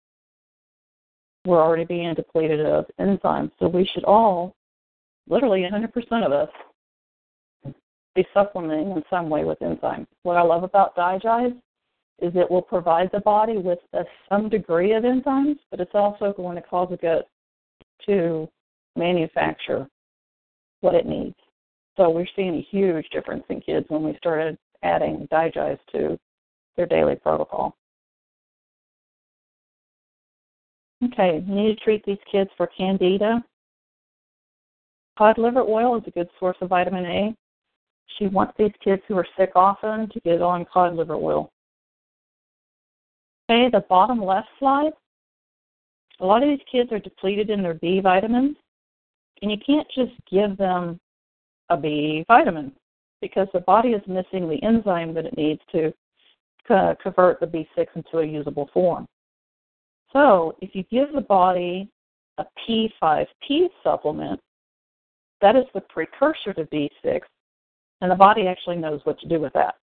We're already being depleted of enzymes. So, we should all, literally 100% of us, be supplementing in some way with enzymes. What I love about Digize is it will provide the body with a, some degree of enzymes, but it's also going to cause the gut to manufacture what it needs. So we're seeing a huge difference in kids when we started adding Digize to their daily protocol. Okay, need to treat these kids for candida. Cod liver oil is a good source of vitamin A. She wants these kids who are sick often to get on cod liver oil. Okay, the bottom left slide. A lot of these kids are depleted in their B vitamins, and you can't just give them a B vitamin because the body is missing the enzyme that it needs to convert the B6 into a usable form. So, if you give the body a P5P supplement, that is the precursor to B6, and the body actually knows what to do with that.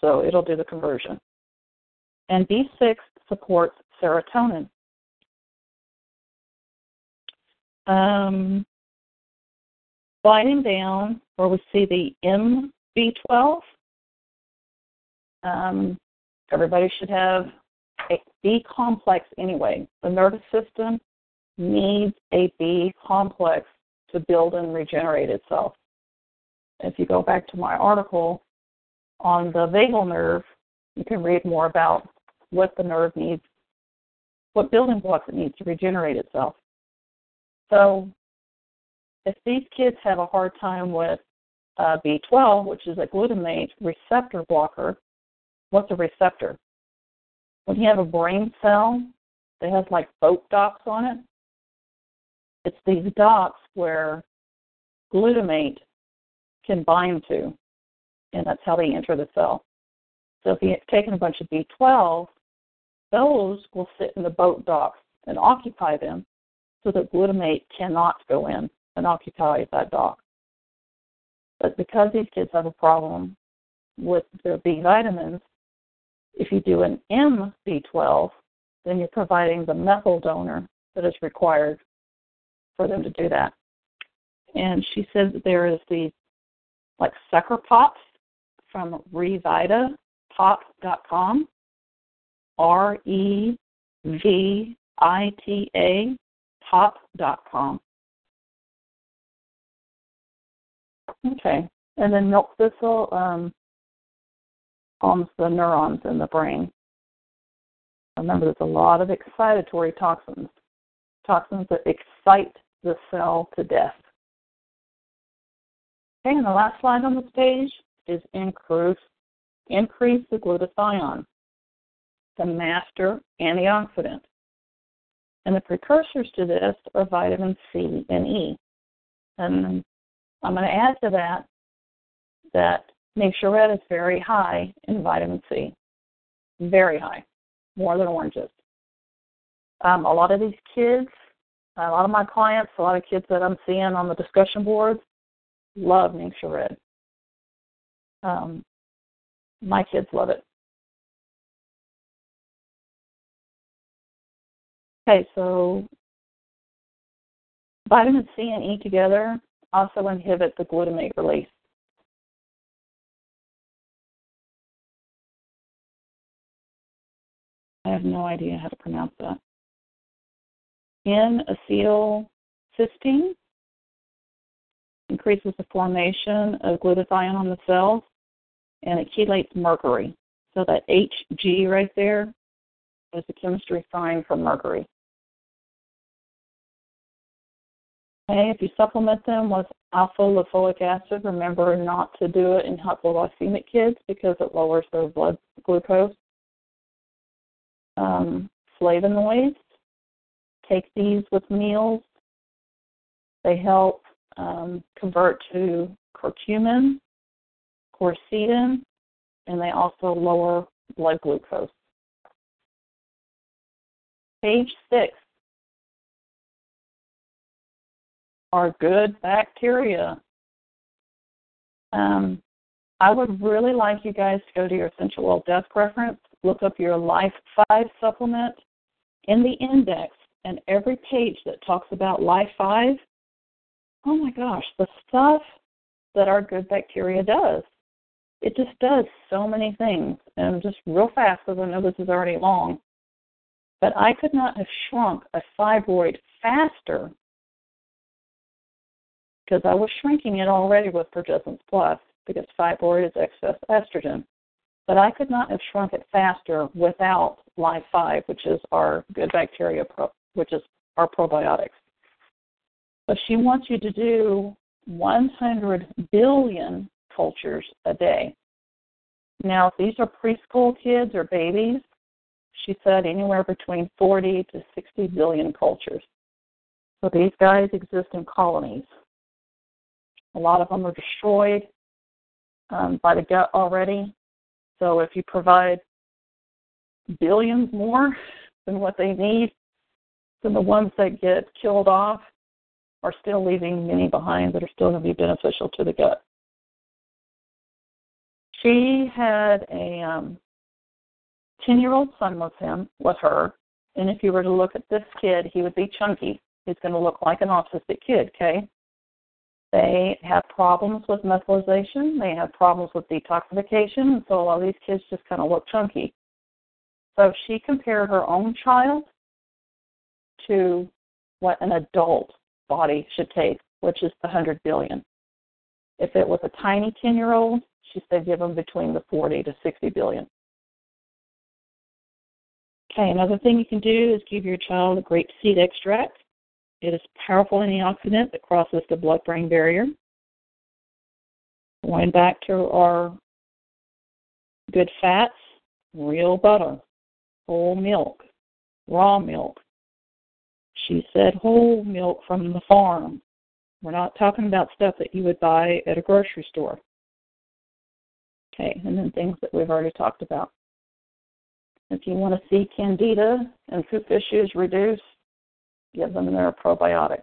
So, it'll do the conversion and B6 supports serotonin. Um, sliding down where we see the MB12, um, everybody should have a B complex anyway. The nervous system needs a B complex to build and regenerate itself. If you go back to my article on the vagal nerve, you can read more about what the nerve needs, what building blocks it needs to regenerate itself. So, if these kids have a hard time with uh, B12, which is a glutamate receptor blocker, what's a receptor? When you have a brain cell that has like boat docks on it, it's these docks where glutamate can bind to, and that's how they enter the cell. So if you've taken a bunch of B12 those will sit in the boat docks and occupy them so that glutamate cannot go in and occupy that dock. But because these kids have a problem with their B vitamins, if you do an MB12, then you're providing the methyl donor that is required for them to do that. And she said that there is the like sucker pops from revitapop.com R E V I T A top.com. Okay. And then milk thistle um, calms the neurons in the brain. Remember, there's a lot of excitatory toxins, toxins that excite the cell to death. And the last slide on this page is increase, increase the glutathione the master antioxidant. And the precursors to this are vitamin C and E. And I'm going to add to that that Nature Red is very high in vitamin C. Very high. More than oranges. Um, a lot of these kids, a lot of my clients, a lot of kids that I'm seeing on the discussion boards love Nature Red. Um, my kids love it. Okay, so vitamin C and E together also inhibit the glutamate release. I have no idea how to pronounce that. N-acetylcysteine increases the formation of glutathione on the cells, and it chelates mercury. So that Hg right there is the chemistry sign for mercury. Okay, if you supplement them with alpha lipoic acid, remember not to do it in hypoglycemic kids because it lowers their blood glucose. Um, flavonoids, take these with meals. They help um, convert to curcumin, quercetin, and they also lower blood glucose. Page six are good bacteria. Um, I would really like you guys to go to your essential oil desk reference, look up your Life 5 supplement in the index, and every page that talks about Life 5, oh my gosh, the stuff that our good bacteria does. It just does so many things. And just real fast, because I know this is already long, but I could not have shrunk a fibroid faster because I was shrinking it already with Progessence Plus because fibroid is excess estrogen. But I could not have shrunk it faster without Life 5, which is our good bacteria, pro, which is our probiotics. But she wants you to do 100 billion cultures a day. Now, if these are preschool kids or babies, she said anywhere between 40 to 60 billion cultures. So these guys exist in colonies. A lot of them are destroyed um, by the gut already. So if you provide billions more than what they need, then the ones that get killed off are still leaving many behind that are still going to be beneficial to the gut. She had a um, 10 year old son with him, with her, and if you were to look at this kid, he would be chunky. He's going to look like an autistic kid, okay? They have problems with methylation. They have problems with detoxification. And so a lot of these kids just kind of look chunky. So she compared her own child to what an adult body should take, which is the 100 billion. If it was a tiny 10 year old, she said give them between the 40 to 60 billion. Okay, another thing you can do is give your child a grape seed extract. It is a powerful antioxidant that crosses the blood brain barrier. Going back to our good fats, real butter, whole milk, raw milk. She said whole milk from the farm. We're not talking about stuff that you would buy at a grocery store. Okay, and then things that we've already talked about. If you want to see candida and poop issues reduced, give them their probiotics.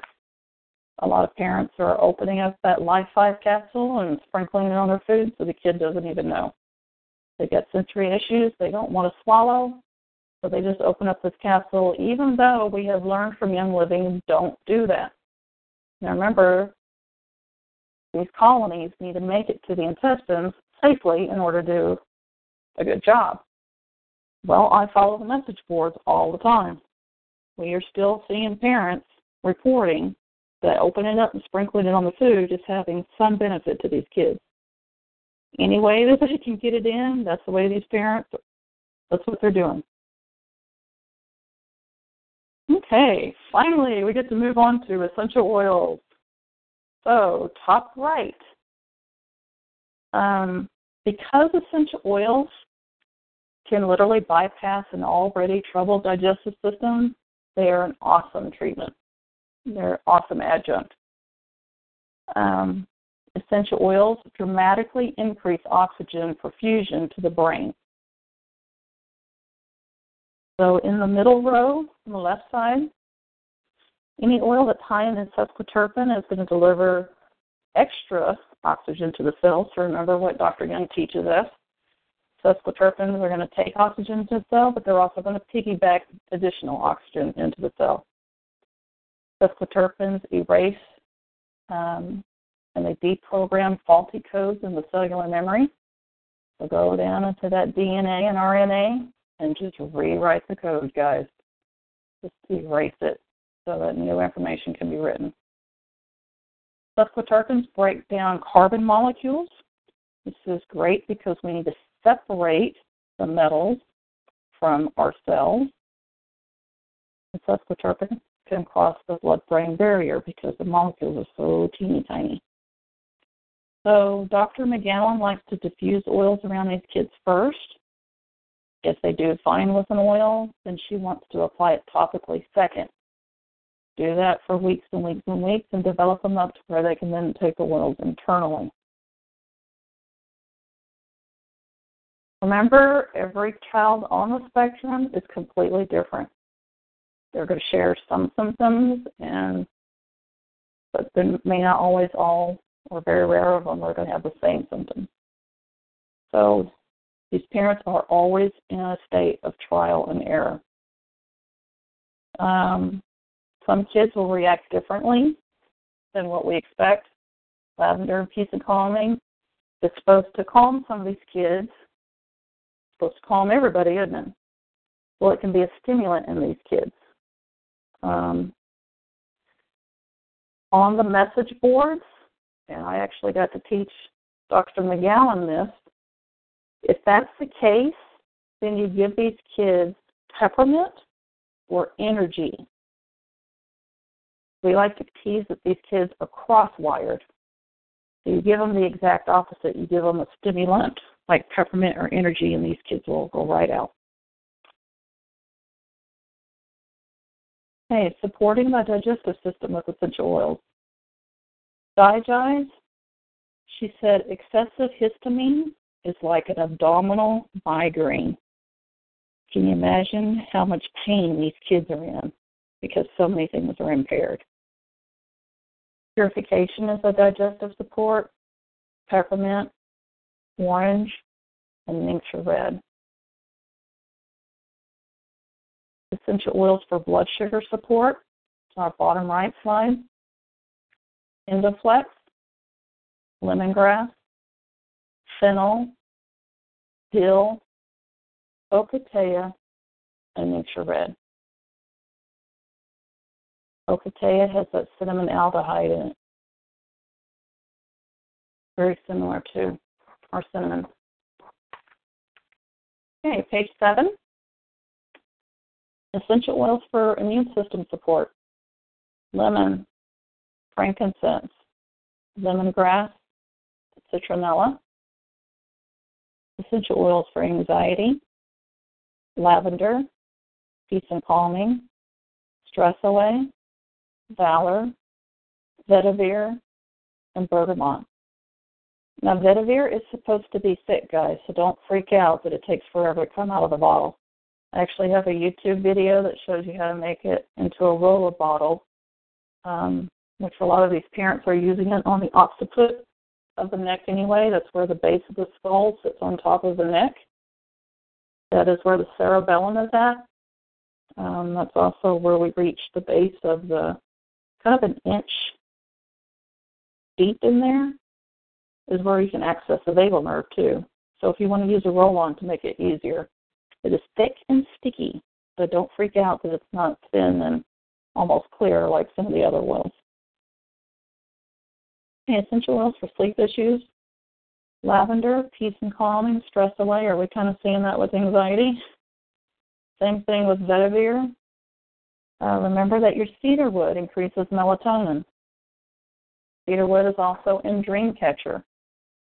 A lot of parents are opening up that Life 5 capsule and sprinkling it on their food so the kid doesn't even know. They get sensory issues, they don't want to swallow, so they just open up this capsule, even though we have learned from Young Living don't do that. Now remember, these colonies need to make it to the intestines safely in order to do a good job. Well, I follow the message boards all the time we are still seeing parents reporting that opening up and sprinkling it on the food is having some benefit to these kids. Any way that they can get it in, that's the way these parents, that's what they're doing. Okay, finally, we get to move on to essential oils. So, top right. Um, because essential oils can literally bypass an already troubled digestive system, they are an awesome treatment. They're an awesome adjunct. Um, essential oils dramatically increase oxygen perfusion to the brain. So in the middle row, on the left side, any oil that's high in sesquiterpene is going to deliver extra oxygen to the cells. So remember what Dr. Young teaches us sesquiterpenes are going to take oxygen to the cell, but they're also going to piggyback additional oxygen into the cell. Sesquiterpenes erase um, and they deprogram faulty codes in the cellular memory. So go down into that DNA and RNA and just rewrite the code, guys. Just erase it so that new information can be written. Sesquiterpenes break down carbon molecules. This is great because we need to separate the metals from our cells. And Sesquiterpenes can cross the blood-brain barrier because the molecules are so teeny tiny. So Dr. McGowin likes to diffuse oils around these kids first. If they do fine with an oil, then she wants to apply it topically second. Do that for weeks and weeks and weeks and develop them up to where they can then take the oils internally. Remember, every child on the spectrum is completely different. They're going to share some symptoms, and but they may not always all, or very rare of them, are going to have the same symptoms. So these parents are always in a state of trial and error. Um, some kids will react differently than what we expect. Lavender and peace and calming is supposed to calm some of these kids. It's supposed to calm everybody, isn't it? Well, it can be a stimulant in these kids. Um, on the message boards, and I actually got to teach Dr. McGowin this. If that's the case, then you give these kids peppermint or En-R-Gee. We like to tease that these kids are cross-wired. So you give them the exact opposite. You give them a stimulant like peppermint or En-R-Gee, and these kids will go right out. Okay, supporting the digestive system with essential oils. Digize, she said excessive histamine is like an abdominal migraine. Can you imagine how much pain these kids are in because so many things are impaired? Purification is a digestive support, peppermint, orange, and tincture red. essential oils for blood sugar support. Our bottom right slide. Endoflex, lemongrass, fennel, dill, ocotea, and nature red. Ocotea has that cinnamon aldehyde in it. Very similar to our cinnamon. Okay, page seven. Essential oils for immune system support lemon, frankincense, lemongrass, citronella. Essential oils for anxiety lavender, peace and calming, stress away, valor, vetiver, and bergamot. Now, vetiver is supposed to be thick, guys, so don't freak out that it takes forever to come out of the bottle. I actually have a YouTube video that shows you how to make it into a roller bottle, um, which a lot of these parents are using it on the occiput of the neck anyway. That's where the base of the skull sits on top of the neck. That is where the cerebellum is at. Um, that's also where we reach the base of the kind of an inch deep in there is where you can access the vagal nerve too. So if you want to use a roll on to make it easier, it is thick and sticky, but don't freak out that it's not thin and almost clear like some of the other oils. Essential oils for sleep issues. Lavender, peace and calming, stress away. Are we kind of seeing that with anxiety? Same thing with vetiver. Uh, remember that your cedar wood increases melatonin. Cedar wood is also in dream catcher.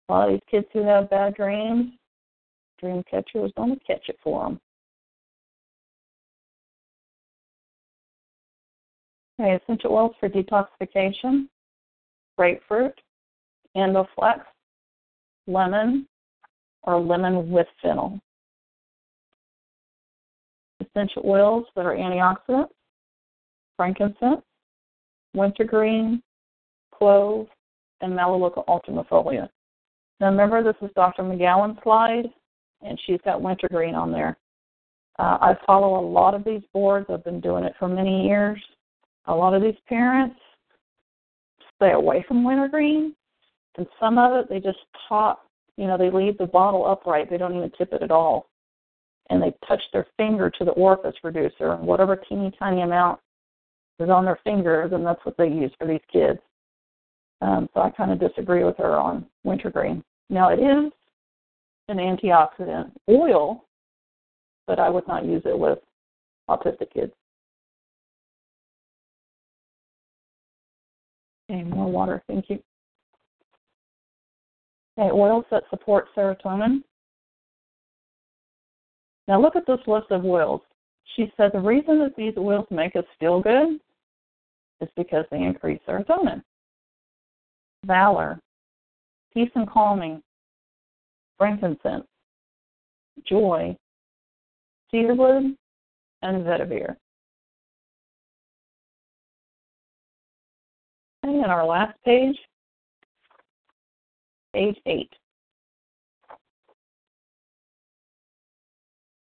A lot of these kids who have bad dreams, dream catcher is going to catch it for them. Okay, essential oils for detoxification grapefruit, endoflex, lemon, or lemon with fennel. Essential oils that are antioxidants frankincense, wintergreen, clove, and Melaleuca alternifolia. Now remember, this is Dr. McGowin's slide and she's got wintergreen on there. Uh, I follow a lot of these boards. I've been doing it for many years. A lot of these parents stay away from wintergreen, and some of it they just top. You know, they leave the bottle upright. They don't even tip it at all, and they touch their finger to the orifice reducer, and whatever teeny tiny amount is on their finger, then that's what they use for these kids. Um, so I kind of disagree with her on wintergreen. Now it is an antioxidant oil, but I would not use it with autistic kids. Okay, more water, thank you. Okay, oils that support serotonin. Now look at this list of oils. She said the reason that these oils make us feel good is because they increase serotonin. Valor, peace and calming, frankincense, joy, cedarwood, and vetiver. And in our last page, page 8.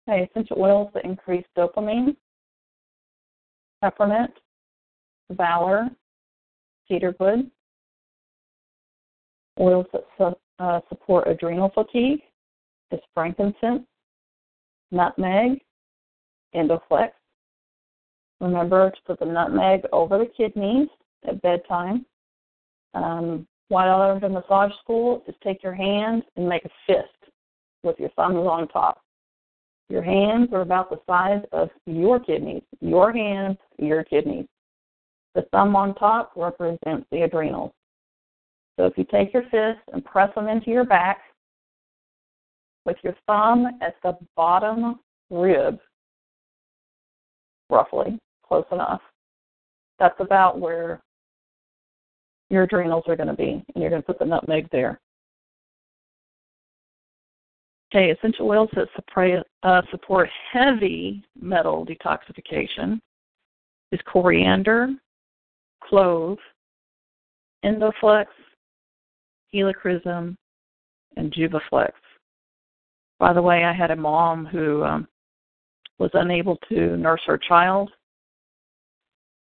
Okay, essential oils that increase dopamine, peppermint, valor, cedarwood, oils that su- uh, support adrenal fatigue is frankincense, nutmeg, Endoflex. Remember to put the nutmeg over the kidneys at bedtime. Um, while out in massage school, is take your hand and make a fist with your thumbs on top. Your hands are about the size of your kidneys. Your hands, your kidneys. The thumb on top represents the adrenals. So if you take your fist and press them into your back with your thumb at the bottom rib, roughly, close enough, that's about where your adrenals are going to be, and you're going to put the nutmeg there. Okay, essential oils that support, uh, support heavy metal detoxification is coriander, clove, endoflex, helichrysum, and juvaflex. By the way, I had a mom who um, was unable to nurse her child.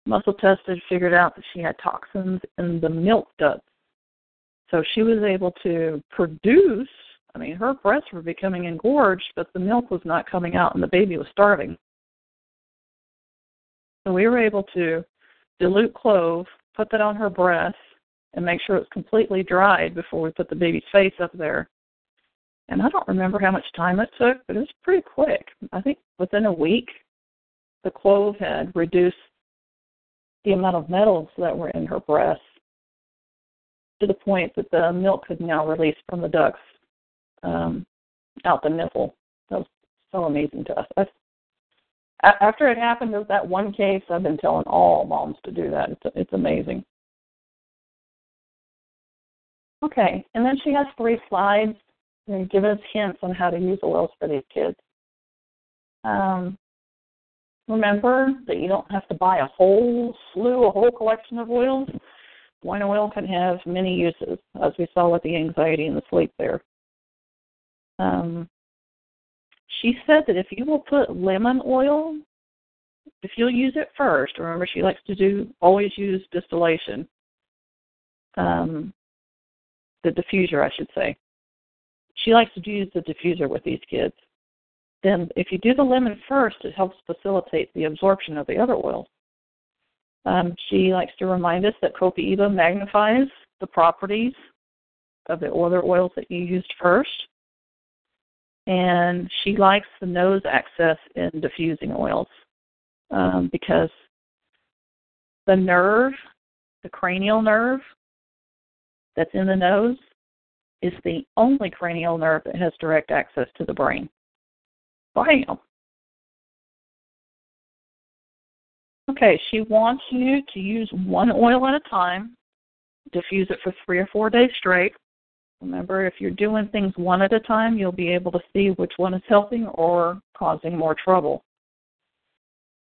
Muscle tested, figured out that she had toxins in the milk ducts. So she was able to produce I mean, her breasts were becoming engorged, but the milk was not coming out and the baby was starving. So we were able to dilute clove, put that on her breast, and make sure it was completely dried before we put the baby's face up there. And I don't remember how much time it took, but it was pretty quick. I think within a week, the clove had reduced the amount of metals that were in her breast to the point that the milk could now release from the ducts um, out the nipple. That was so amazing to us. After it happened with that one case, I've been telling all moms to do that. It's it's amazing. Okay, and then she has three slides and give us hints on how to use oils for these kids. Um, remember that you don't have to buy a whole slew, a whole collection of oils. One oil can have many uses, as we saw with the anxiety and the sleep there. Um, she said that if you will put lemon oil, if you'll use it first, remember she likes to do always use distillation, um, the diffuser, I should say. She likes to use the diffuser with these kids. Then, if you do the lemon first, it helps facilitate the absorption of the other oils. Um, she likes to remind us that Copaiba magnifies the properties of the other oils that you used first and she likes the nose access in diffusing oils um, because the nerve, the cranial nerve that's in the nose, is the only cranial nerve that has direct access to the brain. Bam. Okay, she wants you to use one oil at a time, diffuse it for three or four days straight, Remember, if you're doing things one at a time, you'll be able to see which one is helping or causing more trouble.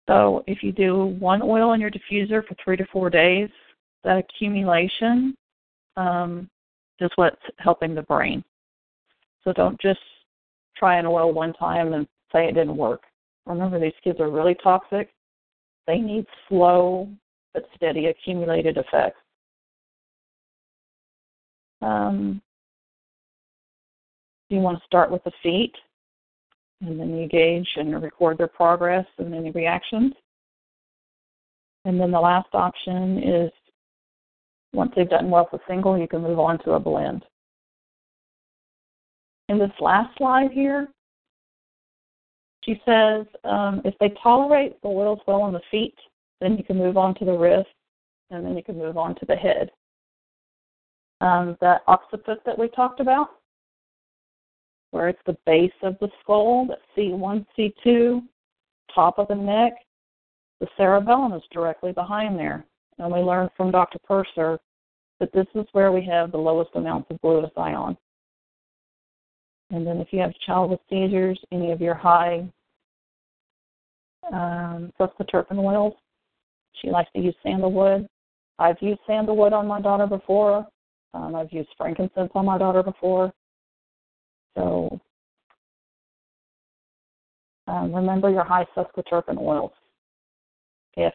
So if you do one oil in your diffuser for three to four days, that accumulation um, is what's helping the brain. So don't just try an oil one time and say it didn't work. Remember, these kids are really toxic. They need slow but steady accumulated effects. Um, you want to start with the feet, and then you gauge and record their progress and any reactions. And then the last option is once they've done well with single, you can move on to a blend. In this last slide here, she says um, if they tolerate the oils well on the feet, then you can move on to the wrist. and then you can move on to the head. Um, that occiput that we talked about, where it's the base of the skull, that C1, C2, top of the neck, the cerebellum is directly behind there. And we learned from Dr. Purser that this is where we have the lowest amounts of glutathione. And then if you have a child with seizures, any of your high um, phosphoterpin oils, she likes to use sandalwood. I've used sandalwood on my daughter before. Um, I've used frankincense on my daughter before. So um, remember your high phosphoterpin oils. If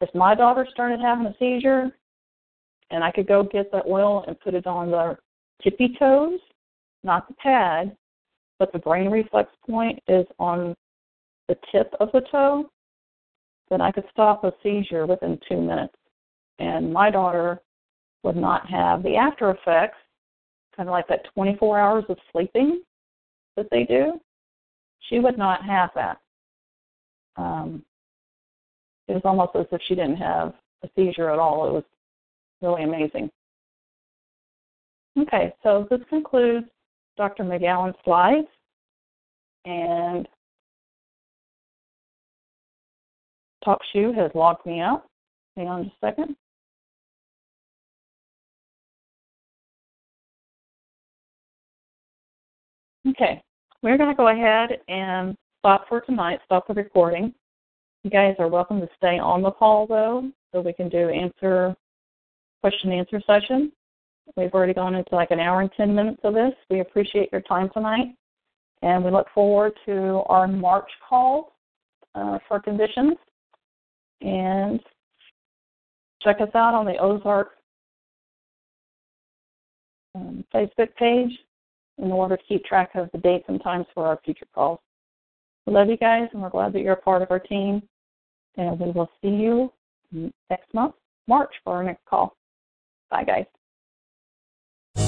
if my daughter started having a seizure, and I could go get that oil and put it on the tippy toes, not the pad, but the brain reflex point is on the tip of the toe, then I could stop a seizure within two minutes. And my daughter would not have the after effects, kind of like that 24 hours of sleeping that they do. She would not have that. Um, it was almost as if she didn't have a seizure at all. It was really amazing. Okay, so this concludes Dr. McGowin's slides. And TalkShoe has logged me out. Hang on just a second. Okay, we're going to go ahead and stop for tonight, stop the recording. You guys are welcome to stay on the call though, so we can do answer question and answer session. We've already gone into like an hour and 10 minutes of this. We appreciate your time tonight, and we look forward to our March call uh, for conditions. And check us out on the Ozark um, Facebook page in order to keep track of the dates and times for our future calls. We love you guys, and we're glad that you're a part of our team. And we will see you next month, March, for our next call. Bye, guys.